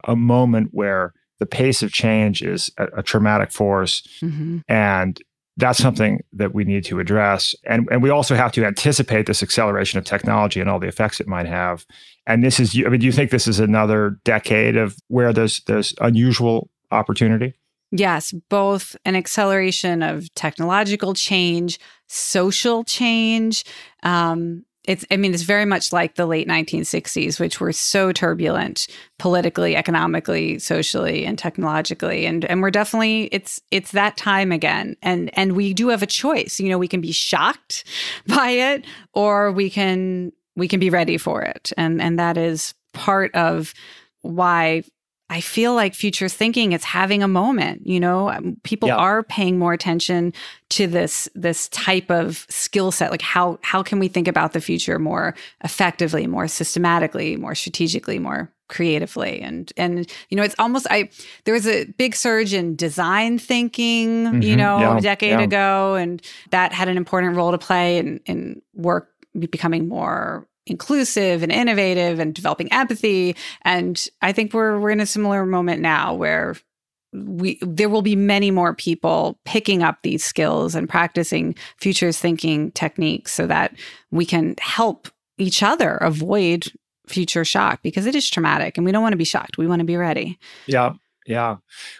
a moment where the pace of change is a, a traumatic force. Mm-hmm. And that's something that we need to address. And, and we also have to anticipate this acceleration of technology and all the effects it might have. And this is, I mean, do you think this is another decade of where there's, there's unusual opportunity? Yes, both an acceleration of technological change, social change, um, it's i mean it's very much like the late 1960s which were so turbulent politically economically socially and technologically. And and we're definitely it's it's that time again. And and we do have a choice. You know we can be shocked by it or we can we can be ready for it. And and that is part of why I feel like futures thinking is having a moment. You know, um, people are paying more attention to this this type of skill set. Like how how can we think about the future more effectively, more systematically, more strategically, more creatively and and you know it's almost i there was a big surge in design thinking mm-hmm. you know yeah. a decade yeah. ago and that had an important role to play in in work becoming more inclusive and innovative and developing empathy. And I think we're we're in a similar moment now where we there will be many more people picking up these skills and practicing futures thinking techniques so that we can help each other avoid future shock because it is traumatic and we don't want to be shocked. We want to be ready. Yeah. Yeah.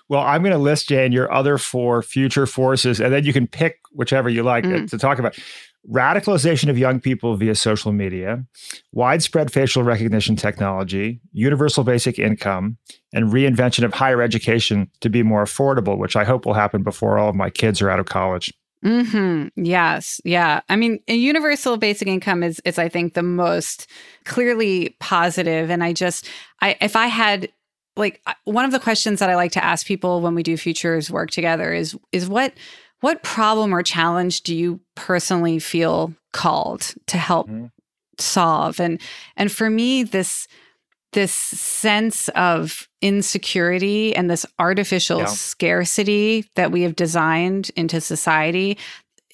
Well, I'm going to list, Jane, your other four future forces, and then you can pick whichever you like mm. to talk about radicalization of young people via social media, widespread facial recognition technology, universal basic income, and reinvention of higher education to be more affordable, which I hope will happen before all of my kids are out of college. Hmm. Yes. Yeah. I mean, a universal basic income is is I think the most clearly positive, and I just I if I had like one of the questions that I like to ask people when we do futures work together is is what what problem or challenge do you personally feel called to help mm-hmm. solve? And and for me, this this sense of insecurity and this artificial yeah. scarcity that we have designed into society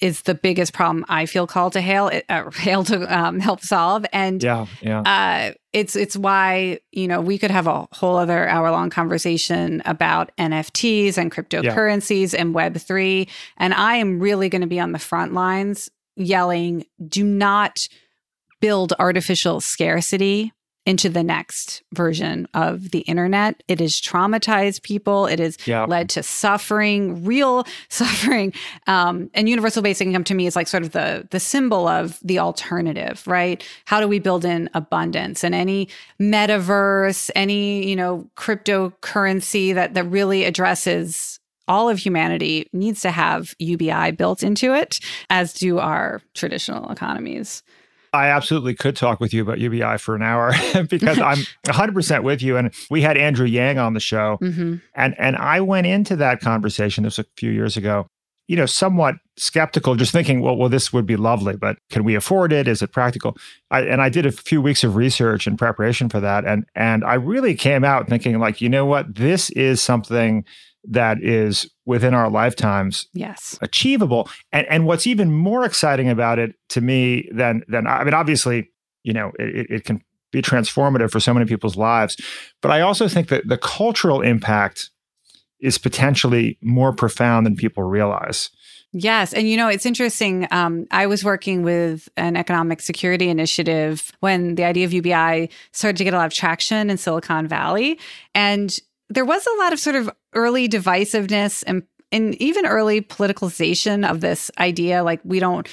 is the biggest problem I feel called to hail uh, hail to um, help solve. And yeah, yeah. Uh, it's it's why you know we could have a whole other hour long conversation about NFTs and cryptocurrencies yeah. and Web three. And I am really going to be on the front lines yelling, "Do not." build artificial scarcity into the next version of the internet. It has traumatized people. It has yep. led to suffering, real suffering. Um, and universal basic income to me is like sort of the the symbol of the alternative, right? How do we build in abundance and any metaverse, any you know cryptocurrency that that really addresses all of humanity needs to have UBI built into it, as do our traditional economies. I absolutely could talk with you about UBI for an hour because I'm 100% with you. And we had Andrew Yang on the show, mm-hmm. and and I went into that conversation. This was a few years ago. You know, somewhat skeptical, just thinking, well, well, this would be lovely, but can we afford it? Is it practical? I, and I did a few weeks of research in preparation for that, and and I really came out thinking, like, you know what, this is something that is within our lifetimes yes achievable and and what's even more exciting about it to me than than i mean obviously you know it, it can be transformative for so many people's lives but i also think that the cultural impact is potentially more profound than people realize Yes. And you know, it's interesting. Um, I was working with an economic security initiative when the idea of UBI started to get a lot of traction in Silicon Valley. And there was a lot of sort of early divisiveness and and even early politicalization of this idea like we don't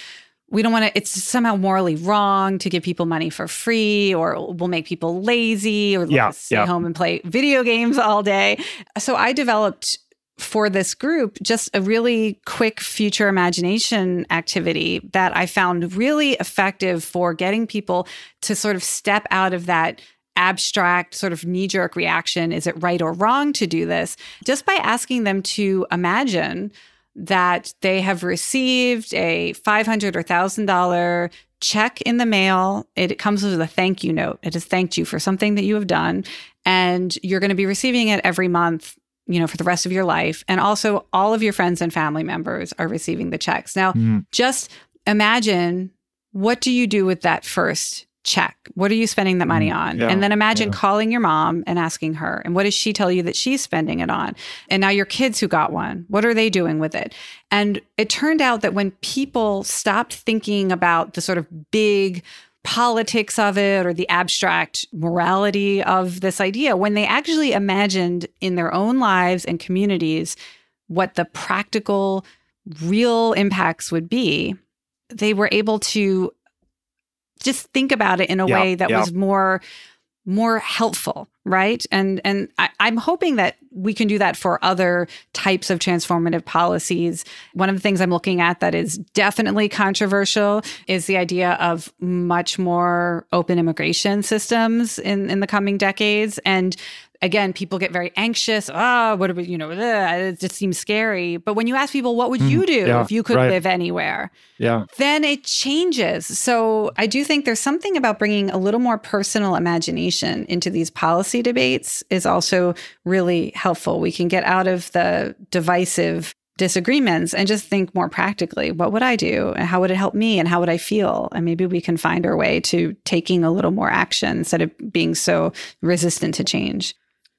we don't want to it's somehow morally wrong to give people money for free or we'll make people lazy or yeah, stay yeah. home and play video games all day so i developed for this group just a really quick future imagination activity that i found really effective for getting people to sort of step out of that abstract sort of knee jerk reaction is it right or wrong to do this? Just by asking them to imagine that they have received a 500 or $1,000 check in the mail. It comes with a thank you note. It has thanked you for something that you have done. And you're going to be receiving it every month you know, for the rest of your life. And also, all of your friends and family members are receiving the checks. Now, mm. just imagine what do you do with that first check. What are you spending that money mm, on? Yeah, and then imagine yeah. calling your mom and asking her, and what does she tell you that she's spending it on? And now your kids who got one, what are they doing with it? And it turned out that when people stopped thinking about the sort of big politics of it or the abstract morality of this idea, when they actually imagined in their own lives and communities what the practical, real impacts would be, they were able to just think about it in a way that was more more helpful right? And and I, i'm hoping that we can do that for other types of transformative policies. One of the things i'm looking at that is definitely controversial is the idea of much more open immigration systems in in the coming decades. And again, people get very anxious. Ah, oh, what we, you know, ugh, it just seems scary. But when you ask people, what would mm, you do yeah, if you could right. live anywhere? Yeah. Then it changes. So I do think there's something about bringing a little more personal imagination into these policy debates is also really helpful. We can get out of the divisive disagreements and just think more practically what would I do and how would it help me and how would I feel? And maybe we can find our way to taking a little more action instead of being so resistant to change.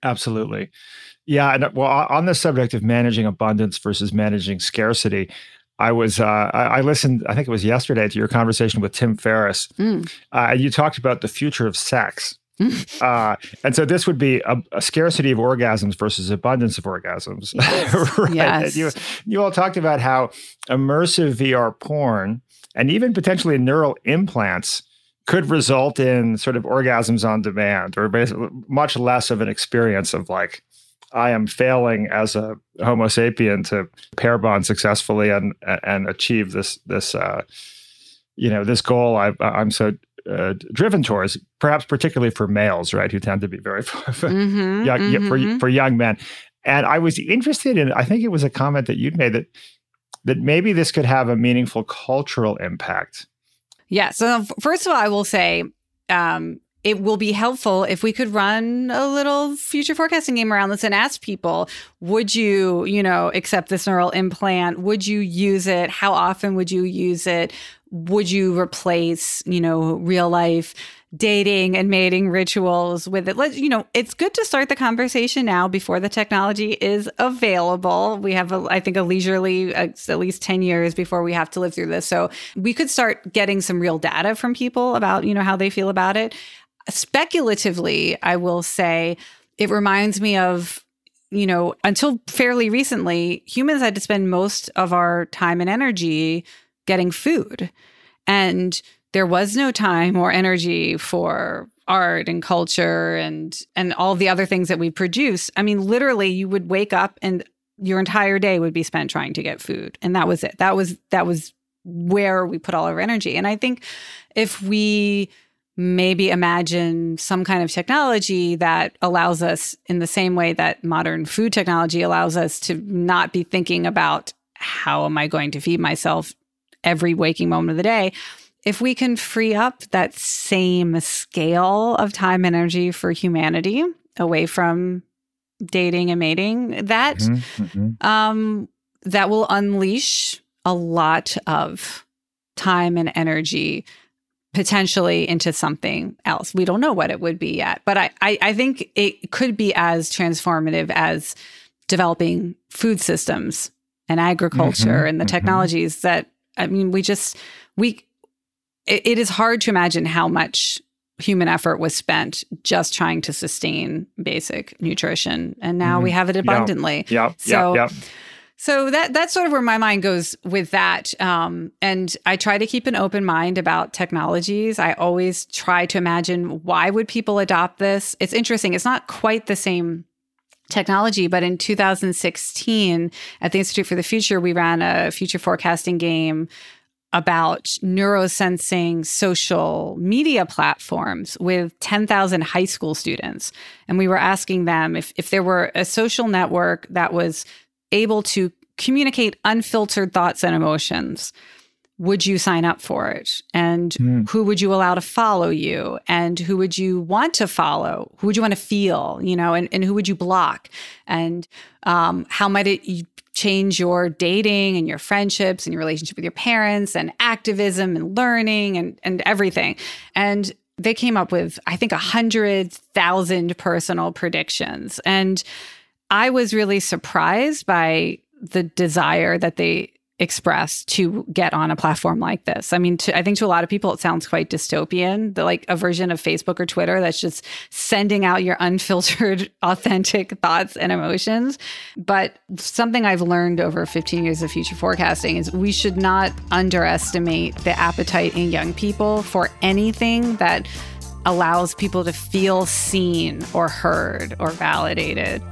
Absolutely. Yeah. And well, on the subject of managing abundance versus managing scarcity, I was uh, I, listened. I think it was yesterday to your conversation with Tim Ferriss, mm. uh, and you talked about the future of sex. Mm. uh, and so this would be a, a, scarcity of orgasms versus abundance of orgasms. Yes. right? yes. You, you all talked about how immersive VR porn and even potentially neural implants could result in sort of orgasms on demand or basically much less of an experience of like I am failing as a Homo sapien to pair bond successfully and and achieve this this uh, you know this goal I, I'm so uh, driven towards, perhaps particularly for males, right, who tend to be very mm-hmm, young mm-hmm. for for young men. And I was interested in. I think it was a comment that you'd made that that maybe this could have a meaningful cultural impact yeah. So, first of all, I will say um, it will be helpful if we could run a little future forecasting game around this and ask people would you you know accept this neural implant? Would you use it? How often would you use it? Would you replace you know real life dating and mating rituals with it. Let's you know, it's good to start the conversation now before the technology is available. We have, a, I think, a leisurely uh, at least ten years before we have to live through this. So we could start getting some real data from people about you know how they feel about it. Speculatively, I will say it reminds me of you know, until fairly recently, humans had to spend most of our time and energy getting food. And there was no time or energy for art and culture and and all the other things that we produce. I mean, literally you would wake up and your entire day would be spent trying to get food. And that was it. That was that was where we put all our energy. And I think if we maybe imagine some kind of technology that allows us in the same way that modern food technology allows us to not be thinking about how am I going to feed myself every waking moment of the day if we can free up that same scale of time and energy for humanity away from dating and mating, that mm-hmm, mm-hmm. Um, that will unleash a lot of time and energy potentially into something else. We don't know what it would be yet, but I, I, I think it could be as transformative as developing food systems and agriculture mm-hmm, and the mm-hmm. technologies that I mean, we just we it, it is hard to imagine how much human effort was spent just trying to sustain basic nutrition and now mm we have it abundantly. Yeah, yeah so yeah, so that that's sort of where my mind goes with that um, and i try to keep an open mind about technologies. I always try to imagine why would people adopt this? It's interesting it's not quite the same technology. But in 2016, at the Institute for the Future, we ran a future forecasting game about neurosensing social media platforms with 10,000 high school students. And we were asking them if, if there were a social network that was able to communicate unfiltered thoughts and emotions, would you sign up for it? And mm. who would you allow to follow you? And who would you want to follow? Who would you want to feel? You know, and, and who would you block? And um, how might it change your dating and your friendships and your relationship with your parents and activism and learning and, and everything. And they came up with, I think, a hundred thousand personal predictions. And I was really surprised by the desire that they express to get on a platform like this. I mean, to, I think to a lot of people, it sounds quite dystopian, the, like a version of Facebook or Twitter that's just sending out your unfiltered, authentic thoughts and emotions. But something I've learned over 15 years of future forecasting is we should not underestimate the appetite in young people for anything that allows people to feel seen or heard or validated.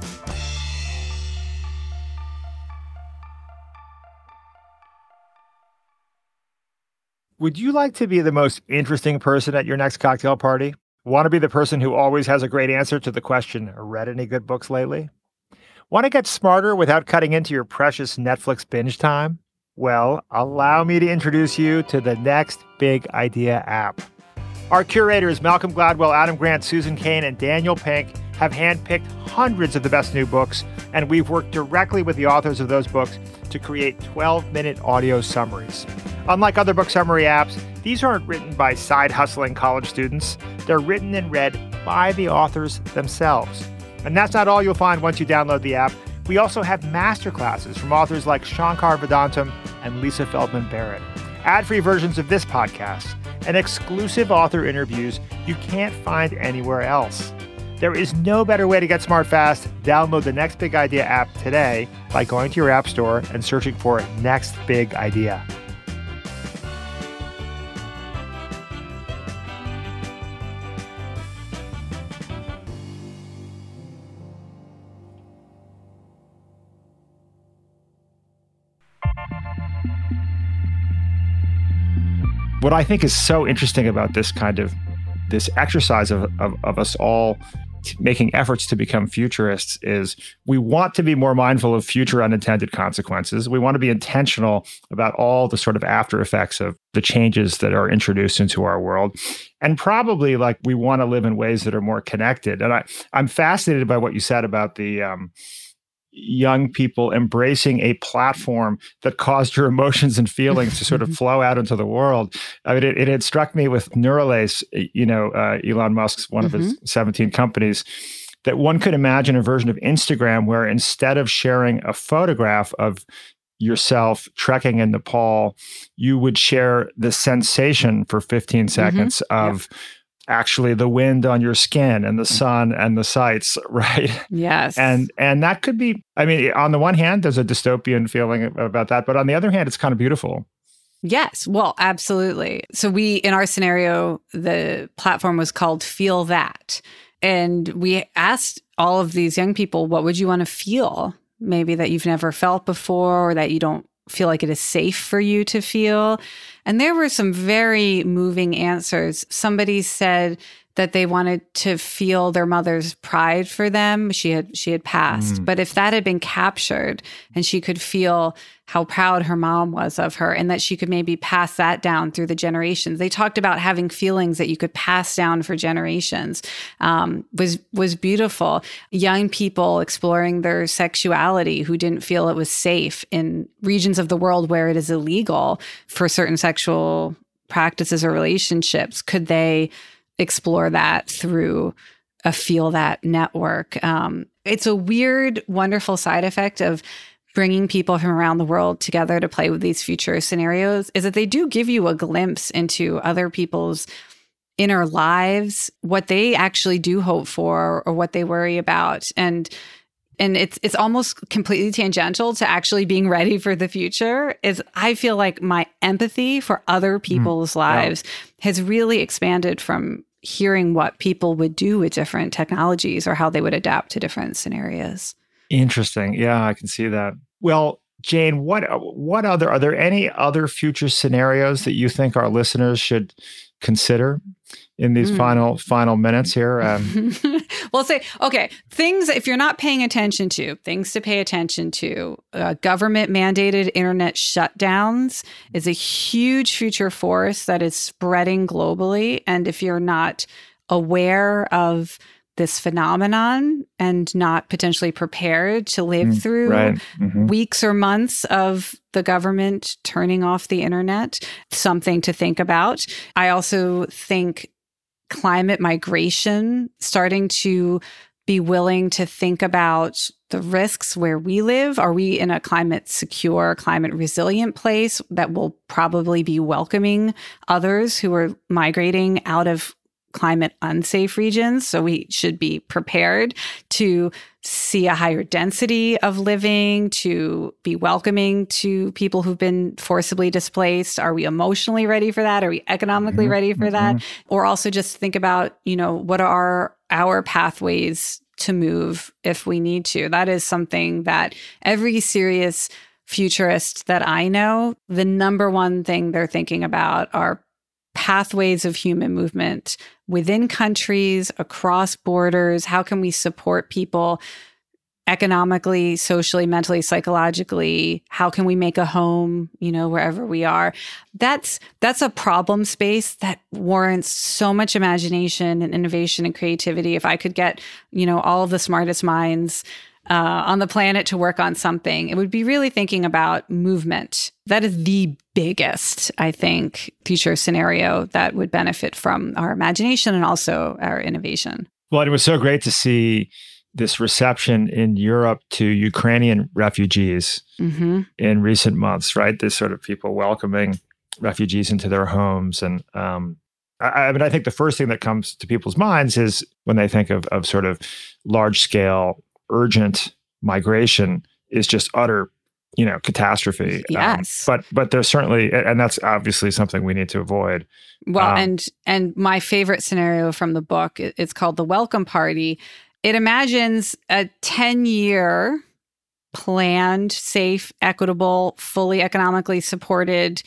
Would you like to be the most interesting person at your next cocktail party? Want to be the person who always has a great answer to the question, read any good books lately? Want to get smarter without cutting into your precious Netflix binge time? Well, allow me to introduce you to the next big idea app. Our curators, Malcolm Gladwell, Adam Grant, Susan Cain, and Daniel Pink, have handpicked hundreds of the best new books, and we've worked directly with the authors of those books to create 12 minute audio summaries. Unlike other book summary apps, these aren't written by side hustling college students. They're written and read by the authors themselves. And that's not all you'll find once you download the app. We also have masterclasses from authors like Shankar Vedantam and Lisa Feldman Barrett, ad free versions of this podcast, and exclusive author interviews you can't find anywhere else. There is no better way to get smart fast. Download the Next Big Idea app today by going to your app store and searching for Next Big Idea. What I think is so interesting about this kind of this exercise of, of, of us all making efforts to become futurists is we want to be more mindful of future unintended consequences. We want to be intentional about all the sort of after effects of the changes that are introduced into our world. And probably like we want to live in ways that are more connected. And I, I'm fascinated by what you said about the um, young people embracing a platform that caused your emotions and feelings to sort of flow out into the world. I mean, it, it had struck me with Neuralink, you know, uh, Elon Musk's one mm-hmm. of his mm-hmm. 17 companies, that one could imagine a version of Instagram where instead of sharing a photograph of yourself trekking in Nepal, you would share the sensation for 15 mm-hmm. seconds mm-hmm. of. Yep actually the wind on your skin and the mm. sun and the sights right? Yes. And and that could be i mean on the one hand there's a dystopian feeling about that but on the other hand it's kind of beautiful. Yes. Well absolutely. So we in our scenario the platform was called feel that. And we asked all of these young people what would you want to feel maybe that you've never felt before or that you don't feel like it is safe for you to feel. And there were some very moving answers. Somebody said that they wanted to feel their mother's pride for them. She had she had passed. Mm. But if that had been captured and she could feel how proud her mom was of her and that she could maybe pass that down through the generations. They talked about having feelings that you could pass down for generations. Um, was was beautiful. Young people exploring their sexuality who didn't feel it was safe in regions of the world where it is illegal for certain sexual practices or relationships. Could they explore that through a feel that network. Um, it's a weird, wonderful side effect of bringing people from around the world together to play with these future scenarios is that they do give you a glimpse into other people's inner lives, what they actually do hope for or what they worry about. And and it's it's almost completely tangential to actually being ready for the future is i feel like my empathy for other mm-hmm. people's mm, lives yeah. has really expanded from hearing what people would do with different technologies or how they would adapt to different scenarios interesting. Yeah i can see that. Well jane what what other are there any other future scenarios that you think our listeners should consider in these mm. final final minutes here? Um, we'll say okay things if you're not paying attention to things to pay attention to uh, government mandated internet shutdowns is a huge future force that is spreading globally. And if you're not aware of this phenomenon and not potentially prepared to live mm, through right. mm-hmm. weeks or months of the government turning off the internet, something to think about. I also think climate migration, starting to be willing to think about the risks where we live. Are we in a climate secure, climate resilient place that will probably be welcoming others who are migrating out of climate unsafe regions. So we should be prepared to see a higher density of living, to be welcoming to people who've been forcibly displaced. Are we emotionally ready for that? Are we economically mm-hmm. ready for mm-hmm. that? Or also just think about, you know, what are our pathways to move if we need to? That is something that every serious futurist that I know, the number one thing they're thinking about are pathways of human movement within countries, across borders. How can we support people economically, socially, mentally, psychologically? How can we make a home, you know, wherever we are? That's that's a problem space that warrants so much imagination and innovation and creativity. If I could get, you know, all the smartest minds uh, on the planet to work on something, it would be really thinking about movement. That is the biggest, I think, future scenario that would benefit from our imagination and also our innovation. Well, it was so great to see this reception in Europe to Ukrainian refugees mm-hmm. in recent months, right? This sort of people welcoming refugees into their homes. And um, I, I, mean, I think the first thing that comes to people's minds is when they think of, of sort of large scale urgent migration is just utter you know catastrophe. Um, yes. um, but but there's certainly and that's obviously something we need to avoid. Well um, and and my favorite scenario from the book it's called the welcome party. It imagines a 10 year planned safe equitable fully economically supported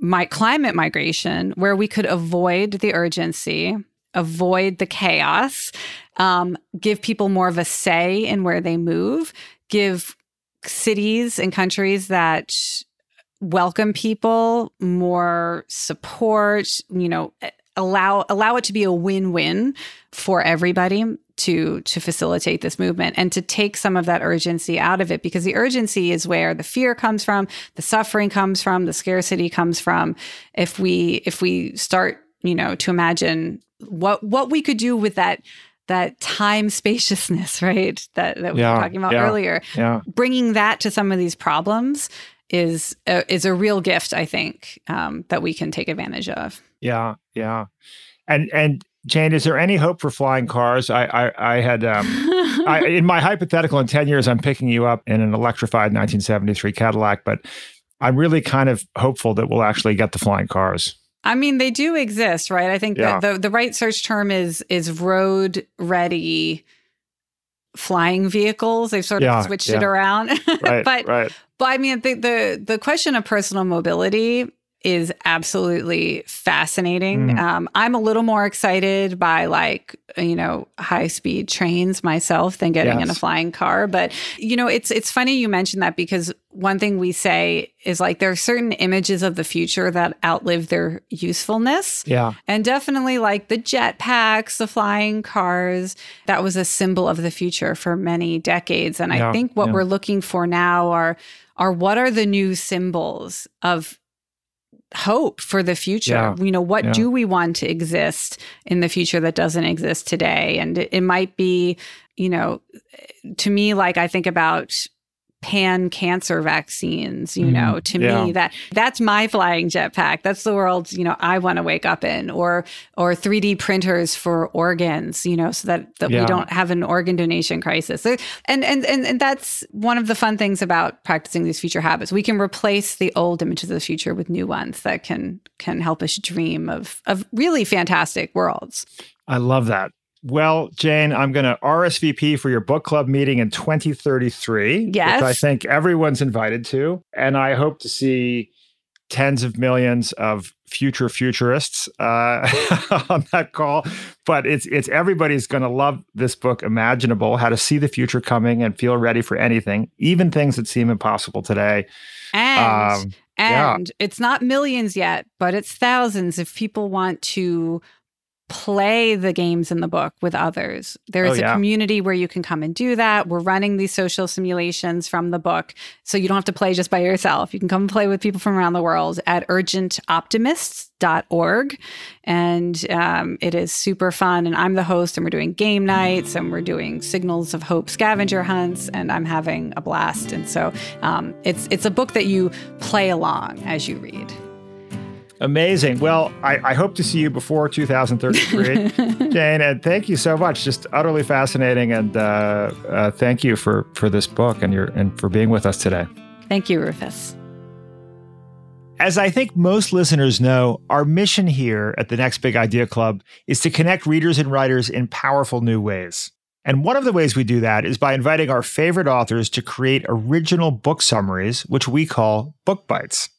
my climate migration where we could avoid the urgency avoid the chaos, um, give people more of a say in where they move, give cities and countries that welcome people more support, you know, allow allow it to be a win-win for everybody to to facilitate this movement and to take some of that urgency out of it because the urgency is where the fear comes from the suffering comes from the scarcity comes from. If we if we start you know to imagine what what we could do with that that time spaciousness, right? That that we yeah, were talking about yeah, earlier. Yeah. Bringing that to some of these problems is a, is a real gift, I think, um, that we can take advantage of. Yeah, yeah, and and Jane, is there any hope for flying cars? I I, I had um, I, in my hypothetical in ten years, I'm picking you up in an electrified 1973 Cadillac, but I'm really kind of hopeful that we'll actually get the flying cars. I mean, they do exist, right? I think yeah. the, the right search term is is road ready flying vehicles. They've sort of yeah, switched yeah. it around. Right, but right. but I mean the, the the question of personal mobility is absolutely fascinating. Mm. Um, I'm a little more excited by like you know high speed trains myself than getting yes. in a flying car. But you know it's it's funny you mentioned that because one thing we say is like there are certain images of the future that outlive their usefulness. Yeah, and definitely like the jetpacks, the flying cars. That was a symbol of the future for many decades. And yeah, I think what yeah. we're looking for now are are what are the new symbols of hope for the future. Yeah. You know, what yeah. do we want to exist in the future that doesn't exist today? And it, it might be, you know, to me, like I think about pan cancer vaccines you mm, know to yeah. me that that's my flying jetpack that's the world you know i want to wake up in or or 3d printers for organs you know so that that yeah. we don't have an organ donation crisis so, and, and and and that's one of the fun things about practicing these future habits we can replace the old images of the future with new ones that can can help us dream of of really fantastic worlds I love that. Well, Jane, I'm going to RSVP for your book club meeting in 2033. Yes. Which I think everyone's invited to. And I hope to see tens of millions of future futurists uh, on that call. But it's it's everybody's going to love this book, Imaginable: How to See the Future Coming and Feel Ready for Anything, even things that seem impossible today. And um, and yeah. it's not millions yet, but it's thousands if people want to play the games in the book with others. There is oh, yeah. a community where you can come and do that. We're running these social simulations from the book. So you don't have to play just by yourself. You can come and play with people from around the world at urgentoptimists.org. And um, it is super fun. And I'm the host, and we're doing game nights and we're doing signals of hope scavenger hunts. And I'm having a blast. And so um, it's, it's a book that you play along as you read. Amazing. Well, I, I, hope to see you before 2033, Jane. And thank you so much. Just utterly fascinating. And uh, uh, thank you for for this book and your and for being with us today. Thank you, Rufus. As I think most listeners know, our mission here at the Next Big Idea Club is to connect readers and writers in powerful new ways. And one of the ways we do that is by inviting our favorite authors to create original book summaries, which we call book bites.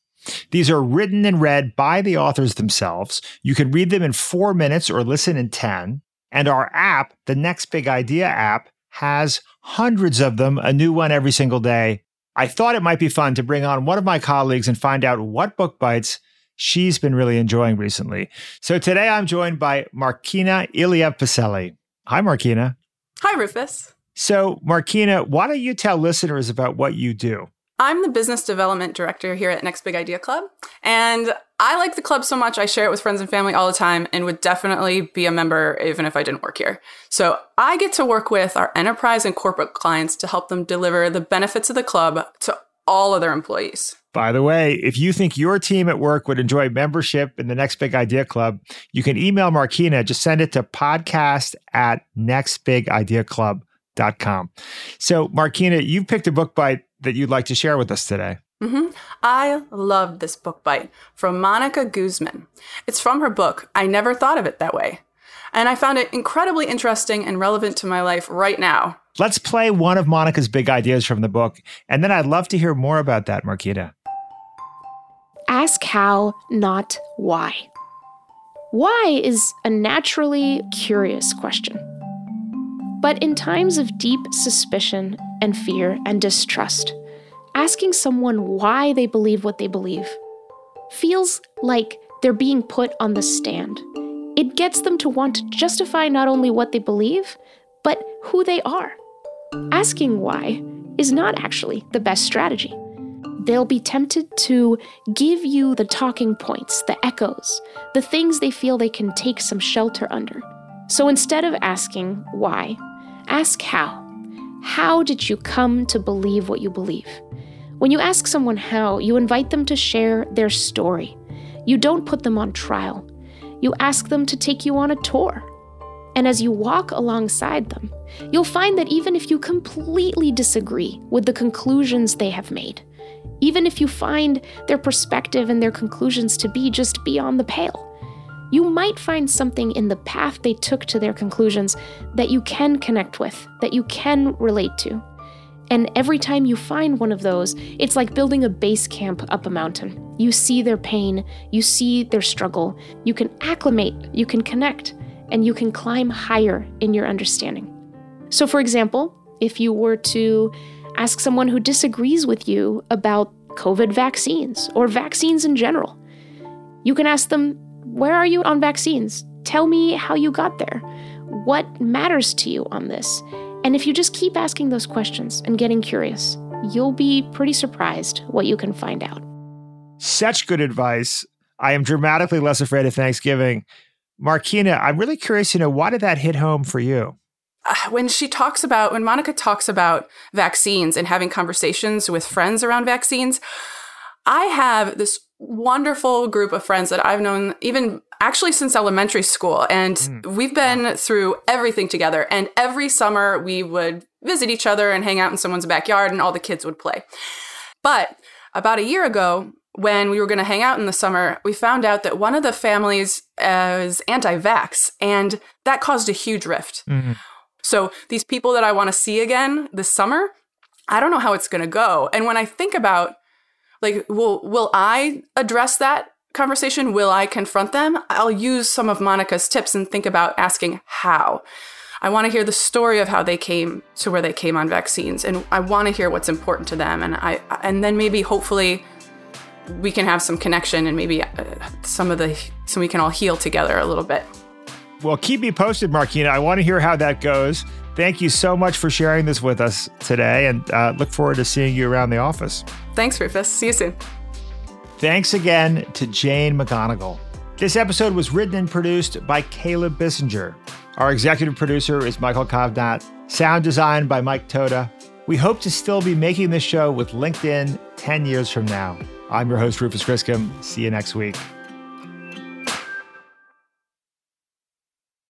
These are written and read by the authors themselves. You can read them in four minutes or listen in 10. And our app, the Next Big Idea app, has hundreds of them, a new one every single day. I thought it might be fun to bring on one of my colleagues and find out what book bites she's been really enjoying recently. So today I'm joined by Markina Iliev Pacelli. Hi, Markina. Hi, Rufus. So, Markina, why don't you tell listeners about what you do? I'm the business development director here at Next Big Idea Club. And I like the club so much, I share it with friends and family all the time and would definitely be a member even if I didn't work here. So I get to work with our enterprise and corporate clients to help them deliver the benefits of the club to all of their employees. By the way, if you think your team at work would enjoy membership in the Next Big Idea Club, you can email Markina. Just send it to podcast at nextbigideaclub.com. So, Markina, you've picked a book bite that you'd like to share with us today. Mm-hmm. I love this book bite from Monica Guzman. It's from her book, I Never Thought of It That Way. And I found it incredibly interesting and relevant to my life right now. Let's play one of Monica's big ideas from the book, and then I'd love to hear more about that, Markina. Ask how, not why. Why is a naturally curious question. But in times of deep suspicion and fear and distrust, asking someone why they believe what they believe feels like they're being put on the stand. It gets them to want to justify not only what they believe, but who they are. Asking why is not actually the best strategy. They'll be tempted to give you the talking points, the echoes, the things they feel they can take some shelter under. So instead of asking why, Ask how. How did you come to believe what you believe? When you ask someone how, you invite them to share their story. You don't put them on trial. You ask them to take you on a tour. And as you walk alongside them, you'll find that even if you completely disagree with the conclusions they have made, even if you find their perspective and their conclusions to be just beyond the pale, you might find something in the path they took to their conclusions that you can connect with, that you can relate to. And every time you find one of those, it's like building a base camp up a mountain. You see their pain, you see their struggle, you can acclimate, you can connect, and you can climb higher in your understanding. So, for example, if you were to ask someone who disagrees with you about COVID vaccines or vaccines in general, you can ask them, where are you on vaccines? Tell me how you got there. What matters to you on this? And if you just keep asking those questions and getting curious, you'll be pretty surprised what you can find out. Such good advice. I am dramatically less afraid of Thanksgiving. Markina, I'm really curious to know why did that hit home for you? Uh, when she talks about, when Monica talks about vaccines and having conversations with friends around vaccines, I have this wonderful group of friends that I've known even actually since elementary school. And mm. we've been through everything together. And every summer we would visit each other and hang out in someone's backyard and all the kids would play. But about a year ago, when we were going to hang out in the summer, we found out that one of the families is anti vax, and that caused a huge rift. Mm-hmm. So, these people that I want to see again this summer, I don't know how it's going to go. And when I think about like will will i address that conversation? Will i confront them? I'll use some of monica's tips and think about asking how. I want to hear the story of how they came to where they came on vaccines and i want to hear what's important to them and i and then maybe hopefully we can have some connection and maybe uh, some of the so we can all heal together a little bit. Well keep me posted markina. I want to hear how that goes Thank you so much for sharing this with us today and uh, look forward to seeing you around the office. Thanks, Rufus. See you soon. Thanks again to Jane McGonigal. This episode was written and produced by Caleb Bissinger. Our executive producer is Michael Kovnat. Sound design by Mike Toda. We hope to still be making this show with LinkedIn 10 years from now. I'm your host, Rufus Griscom. See you next week.